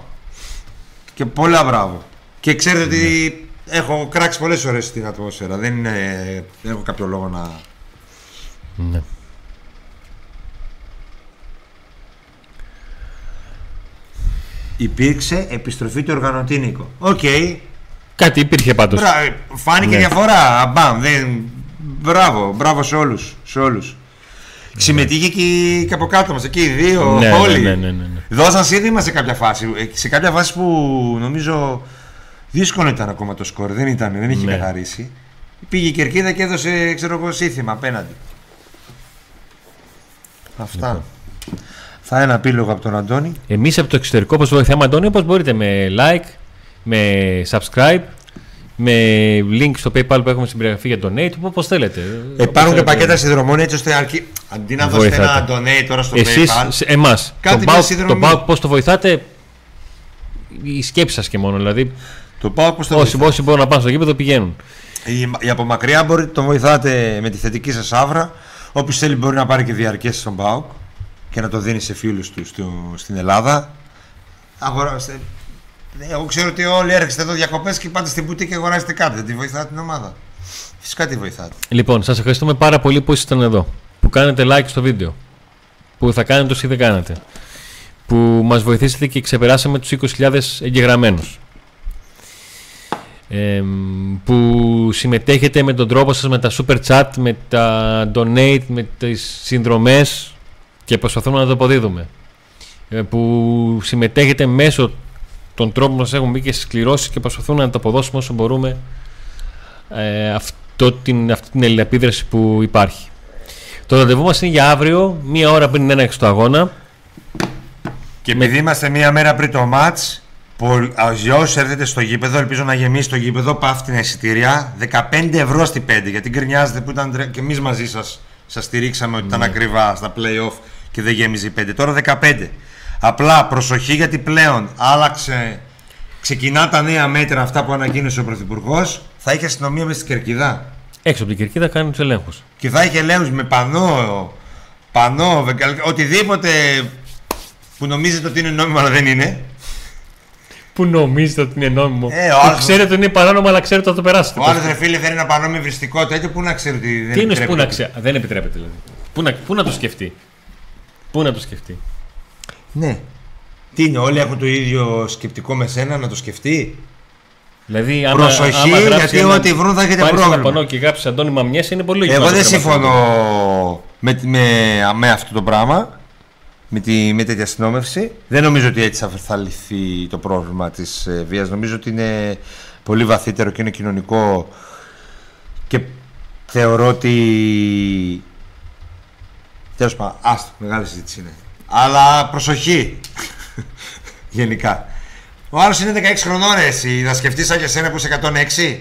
Και πολλά μπράβο. Και ξέρετε ότι έχω κράξει πολλές ώρες στην ατμόσφαιρα. Δεν, είναι, δεν έχω κάποιο λόγο να... Ναι. Υπήρξε επιστροφή του οργανωτή Νίκο. Οκ. Κάτι υπήρχε πάντως. Μπρα- Φάνηκε Ναι. διαφορά. Μπαμ. Δεν... Μπράβο. Μπράβο σε όλους. Σε όλους. Συμμετείχε και, η- και από κάτω μας. Εκεί οι δύο. Ναι, όλοι. ναι, ναι, ναι, ναι. Δώσαν σύνδημα σε κάποια φάση. Ε, Σε κάποια φάση που νομίζω δύσκολο ήταν ακόμα το σκορ. Δεν ήταν, δεν είχε Ναι. καθαρίσει. Πήγε η κερκίδα και έδωσε ξέρω εγώ σύνθημα απέναντι. Αυτά. Λοιπόν. Θα ένα επίλογο από τον Αντώνη. Εμείς από το εξωτερικό, όπως βοηθάμε, Αντώνη, όπως μπορείτε με like, με subscribe, με link στο PayPal που έχουμε στην περιγραφή για donate, όπω θέλετε. Υπάρχουν Όπως και θέλετε. πακέτα συνδρομών έτσι ώστε αρκεί. Αντί να δώσετε Βοηθάτε. ένα donate τώρα στο Εσείς, PayPal. εμάς, Κάντε τον μια PAOK, συνδρομή. τον PAOK πώς το βοηθάτε, η σκέψη σας και μόνο. Δηλαδή, Το πάω πώ το όσοι, βοηθάει. όσοι μπορούν να πάνε στο γήπεδο πηγαίνουν. Η, η από μακριά μπορεί, τον βοηθάτε με τη θετική σας άβρα. Όποιος θέλει μπορεί να πάρει και διαρκές στον ΠΑΟΚ. και να το δίνει σε φίλους του στο- στην Ελλάδα. Αγοράστε. Εγώ ξέρω ότι όλοι έρχεστε εδώ διακοπές και πάτε στην πουτή και αγοράζετε κάτι. Δεν τη βοηθάτε την ομάδα. Φυσικά τη βοηθάτε. Λοιπόν, σας ευχαριστούμε πάρα πολύ που ήσασταν εδώ. Που κάνετε like στο βίντεο. Που θα κάνετε όσοι δεν κάνετε. Που μας βοηθήσατε και ξεπεράσαμε τους 20.000 εγγεγραμμένους. Ε, που συμμετέχετε με τον τρόπο σας με τα super chat, με τα donate, με τις συνδρομές και προσπαθούμε να το αποδίδουμε. Ε, που συμμετέχετε μέσω των τρόπων που μας έχουν μπει και στις κληρώσεις και προσπαθούμε να το αποδώσουμε όσο μπορούμε ε, αυτό την, αυτή την ελληναπίδραση που υπάρχει. Το ραντεβού μας είναι για αύριο, μία ώρα πριν ένα στο αγώνα. Και επειδή είμαστε μία μέρα πριν το μάτς, πολ- α, για όσους έρθετε στο γήπεδο, ελπίζω να γεμίσει το γήπεδο, πάφτινα εισιτήρια, 15 ευρώ στη 5, γιατί γκρινιάζετε που ήταν τρε- και εμείς μαζί σας, σας στηρίξαμε ότι ήταν ακριβά στα play-off και δεν γέμιζε η 5. Τώρα 15. Απλά προσοχή γιατί πλέον άλλαξε, ξεκινά τα νέα μέτρα αυτά που ανακοίνωσε ο Πρωθυπουργός. Θα έχει αστυνομία μέσα στην Κερκίδα; Έξω από την κερκίδα κάνουν τους ελέγχους. Και θα έχει ελέγχους με πανό, πανό, βεγγαλ- οτιδήποτε που νομίζετε ότι είναι νόμιμο αλλά δεν είναι. Πού νομίζετε ότι είναι νόμιμο; Ε, ο που άλλος- ξέρετε ότι είναι παράνομο, αλλά ξέρετε ότι θα το περάσετε. Ο άλλος ρε φίλε θέλει ένα πανό με βριστικό τέτοιο που να ξέρει ότι δεν Τι είναι που επιτρέπεται; να ξέρει. Δεν επιτρέπεται δηλαδή. Πού να, πού να το σκεφτεί; Πού να το σκεφτεί; Ναι. Τι είναι, όλοι έχουν το ίδιο σκεπτικό με σένα να το σκεφτεί; Δηλαδή, άμα, Προσοχή, άμα γράψει γιατί ένα- ό,τι βρουν θα έχετε πάρεις ένα πρόβλημα. πανό και γράψει Αντώνη Μαμιές είναι πολύ λογικό. Εγώ να το δεν κρεμαστεί. συμφωνώ με, με, με αυτό το πράγμα. Με, τη, με τέτοια συνόμευση. Δεν νομίζω ότι έτσι θα, θα λυθεί το πρόβλημα της ε, βίας. Νομίζω ότι είναι πολύ βαθύτερο και είναι κοινωνικό και θεωρώ ότι τέλος πάντων, άστο, μεγάλη συζήτηση είναι. Αλλά προσοχή γενικά. Ο άλλος είναι 16 χρονών ρε, εσύ, θα σκεφτείς σαν και εσένα που είσαι 106.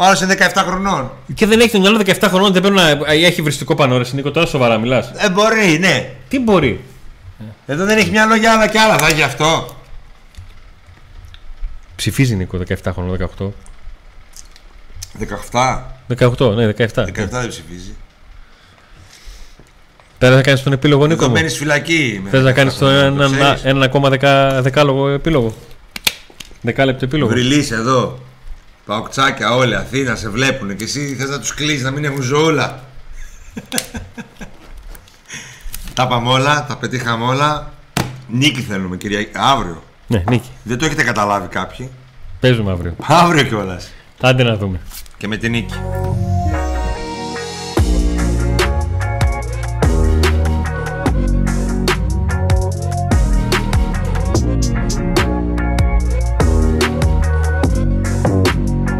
Ο άλλος είναι 17 χρονών. Και δεν έχει το μυαλό 17 χρονών, δεν πρέπει να έχει βριστικό πανό. Ρε Νίκο, τώρα σοβαρά μιλάς. Ε, μπορεί, ναι. Τι μπορεί; Εδώ δεν έχει μυαλό για άλλα και άλλα, θα έχει αυτό. Ψηφίζει Νίκο 17 χρονών, 18. 17. 18, ναι, 17. 17 δεν ψηφίζει. Πέρα θα κάνεις τον επίλογο Νίκο. Εδώ μου. μπαίνει φυλακή. με Θες να 17 κάνεις τον χρόνια, ένα, το ένα, ξέρεις. ένα ακόμα δεκα, δεκάλογο επίλογο. Δεκάλεπτο επίλογο. Βρυλής εδώ. Παοκτσάκια όλοι, Αθήνα, σε βλέπουν και εσύ θες να τους κλείσεις να μην έχουν ζωούλα. τα πάμε όλα, τα πετύχαμε όλα. Νίκη θέλουμε, Κυριακή. Αύριο. Ναι, νίκη. Δεν το έχετε καταλάβει κάποιοι. Παίζουμε αύριο. Αύριο κιόλας. Άντε να δούμε. Και με την νίκη.